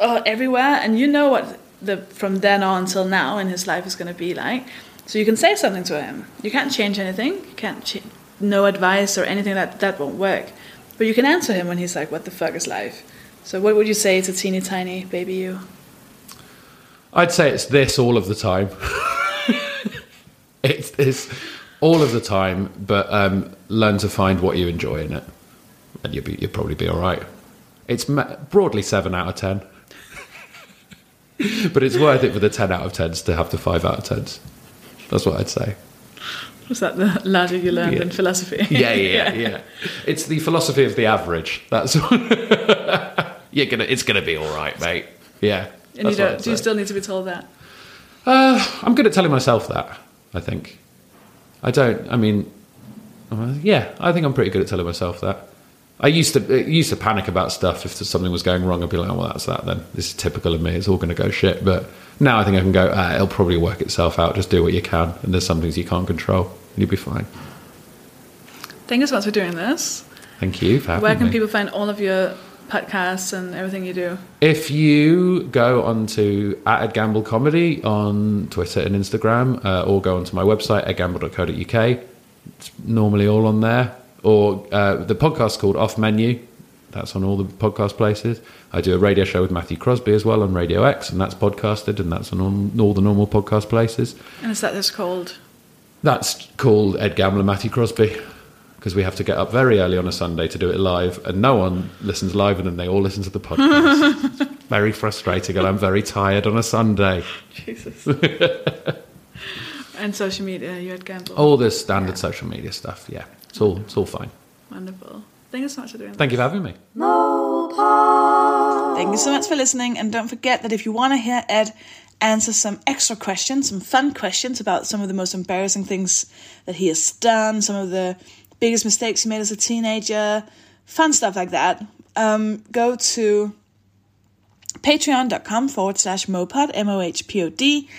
oh, everywhere?" And you know what the from then on till now in his life is going to be like. So you can say something to him. You can't change anything. You can't ch- no advice or anything that that won't work. But you can answer him when he's like, "What the fuck is life?" So what would you say to teeny tiny baby you? I'd say it's this all of the time. it's this all of the time, but um, learn to find what you enjoy in it, and you'll, be, you'll probably be all right. It's ma- broadly seven out of ten, but it's worth it for the ten out of tens to have the five out of tens. That's what I'd say. Was that the ladder you learned Yeah. in philosophy? Yeah, yeah, yeah. It's the philosophy of the average. That's you're gonna. It's gonna be all right, mate. Yeah. And you don't, do you still need to be told that? Uh, I'm good at telling myself that. I think. I don't. I mean, yeah. I think I'm pretty good at telling myself that. I used to I used to panic about stuff if something was going wrong. I'd be like, "Oh, well, that's that. Then this is typical of me. It's all going to go shit." But now I think I can go. Ah, it'll probably work itself out. Just do what you can, and there's some things you can't control, and you'll be fine. Thank you so much for doing this. Thank you for having Where can me. people find all of your podcasts and everything you do? If you go onto at Ed Gamble Comedy on Twitter and Instagram, uh, or go onto my website, edgamble.co.uk, it's normally all on there. Or uh, the podcast's called Off Menu. That's on all the podcast places. I do a radio show with Matthew Crosby as well on Radio X, and that's podcasted, and that's on all, all the normal podcast places. And is that just called? That's called Ed Gamble and Matthew Crosby because we have to get up very early on a Sunday to do it live, and no one listens live, and then they all listen to the podcast. It's very frustrating, and I'm very tired on a Sunday. Jesus. and social media, you had Gamble. All this standard social media stuff, yeah, it's all it's all fine. Wonderful. Thank you so much for doing Thank you for having me. Thank you so much for listening. And don't forget that if you want to hear Ed answer some extra questions, some fun questions about some of the most embarrassing things that he has done, some of the biggest mistakes you made as a teenager, fun stuff like that, um, go to patreon.com forward slash mohpod, M O H P O D,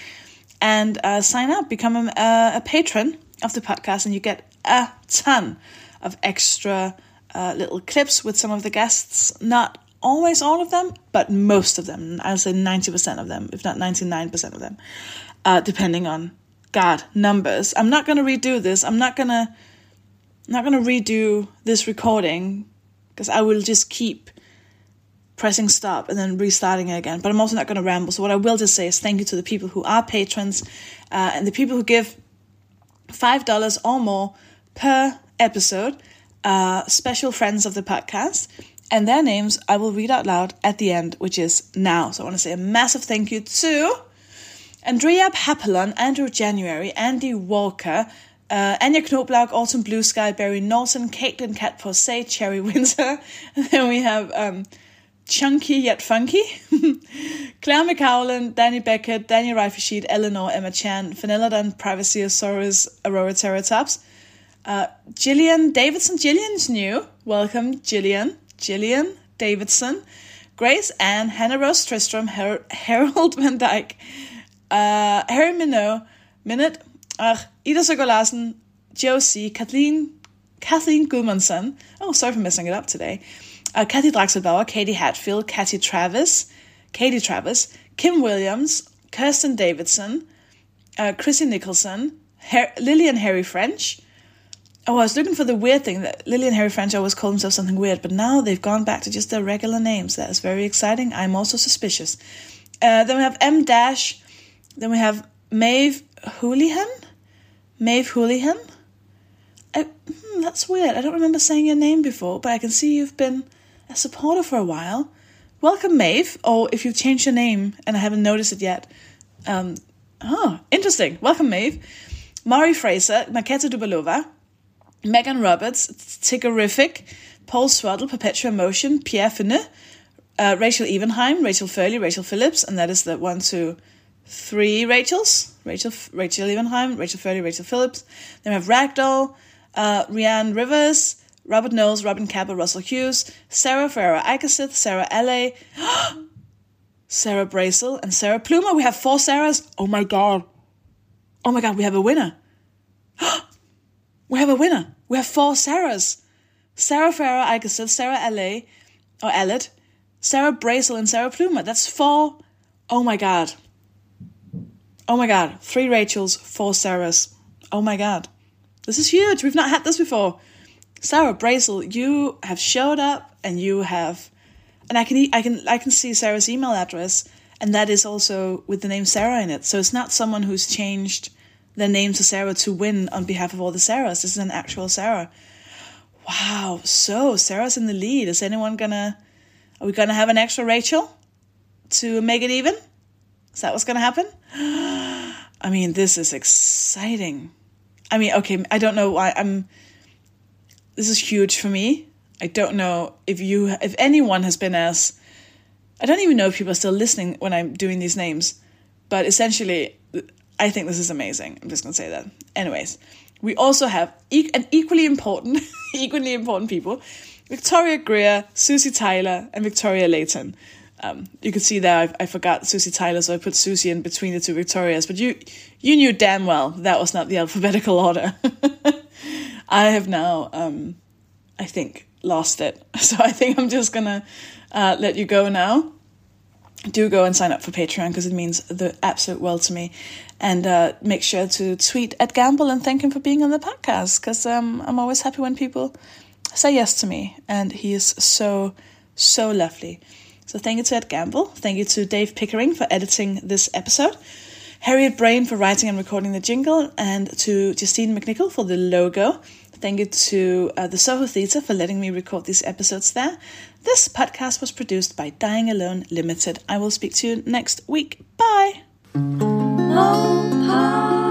and uh, sign up, become a, a patron of the podcast, and you get a ton of extra uh, little clips with some of the guests. Not always all of them, but most of them. I'll say 90% of them, if not 99% of them, uh, depending on God numbers. I'm not going to redo this. I'm not going to. I'm not going to redo this recording because I will just keep pressing stop and then restarting it again. But I'm also not going to ramble. So what I will just say is thank you to the people who are patrons uh, and the people who give five dollars or more per episode. Uh, special friends of the podcast, And their names I will read out loud at the end, which is now. So I want to say a massive thank you to Andrea Papillon, Andrew January, Andy Walker, uh, Anya Knoblaug, Autumn Blue Sky, Barry Norton, Caitlin Cat Posay, Cherry Winter. and then we have um, Chunky Yet Funky, Claire McCowlin, Danny Beckett, Daniel Reifesheet, Eleanor, Emma Chan, Vanilladon, Privacysaurus, Aurora Teratops, uh, Gillian Davidson. Gillian's new. Welcome, Gillian. Gillian Davidson. Grace Ann, Hannah Rose Tristram, Her- Harold Van Dyke, uh, Harry Minot, Minute, uh, Ida Larsen, Josie, Kathleen, Kathleen Gudmundsson. Oh, sorry for messing it up today. Uh, Kathy Draxelbauer, Katie Hatfield, Katie Travis, Katie Travis, Kim Williams, Kirsten Davidson, uh, Chrissy Nicholson, Her- Lillian Harry French. Oh, I was looking for the weird thing that Lillian Harry French always called themselves something weird, but now they've gone back to just their regular names. That is very exciting. I'm also suspicious. Uh, then we have M Dash. Then we have Maeve Houlihan. Maeve Houlihan. I, hmm, that's weird. I don't remember saying your name before, but I can see you've been a supporter for a while. Welcome, Maeve. Or if you've changed your name and I haven't noticed it yet. Um, oh, interesting. Welcome, Maeve. Mari Fraser, Maketa Dubalova, Megan Roberts, Tiggerific, Paul Swaddle, Perpetua Motion, Pierre Finne, uh, Rachel Evenheim, Rachel Furley, Rachel Phillips, and that is the one, two, three Rachels. Rachel Rachel Evenheim, Rachel Furley, Rachel Phillips. Then we have Ragdoll, uh, Rianne Rivers, Robert Knowles, Robin Cabell, Russell Hughes, Sarah Ferrer Icasith, Sarah L.A., Sarah Bracel, and Sarah Plumer. We have four Sarahs. Oh my god. Oh my god, we have a winner. we have a winner. We have four Sarahs. Sarah Ferrer Icasith, Sarah L.A., or Allet, Sarah Bracel, and Sarah Plumer. That's four. Oh my god. Oh my god. Three Rachels, four Sarahs. Oh my god. This is huge. We've not had this before. Sarah Bracel, you have showed up and you have and I can I can I can see Sarah's email address and that is also with the name Sarah in it. So it's not someone who's changed their name to Sarah to win on behalf of all the Sarahs. This is an actual Sarah. Wow. So Sarah's in the lead. Is anyone gonna are we gonna have an extra Rachel to make it even? Is that what's gonna happen? I mean, this is exciting. I mean, okay, I don't know why I'm this is huge for me. I don't know if you if anyone has been as I don't even know if people are still listening when I'm doing these names, but essentially I think this is amazing. I'm just going to say that. Anyways, we also have e- an equally important equally important people, Victoria Greer, Susie Tyler, and Victoria Layton. Um, you can see there I, I forgot Susie Tyler, so I put Susie in between the two Victorias. But you you knew damn well that was not the alphabetical order. I have now, um, I think, lost it. So I think I'm just gonna uh, let you go now. Do go and sign up for Patreon because it means the absolute world to me. And uh, make sure to tweet at Gamble and thank him for being on the podcast because um, I'm always happy when people say yes to me. And he is so, so lovely. So thank you to Ed Gamble. Thank you to Dave Pickering for editing this episode. Harriet Braine for writing and recording the jingle, and to Justine McNichol for the logo. Thank you to uh, the Soho Theatre for letting me record these episodes there. This podcast was produced by Dying Alone Limited. I will speak to you next week. Bye. Oh.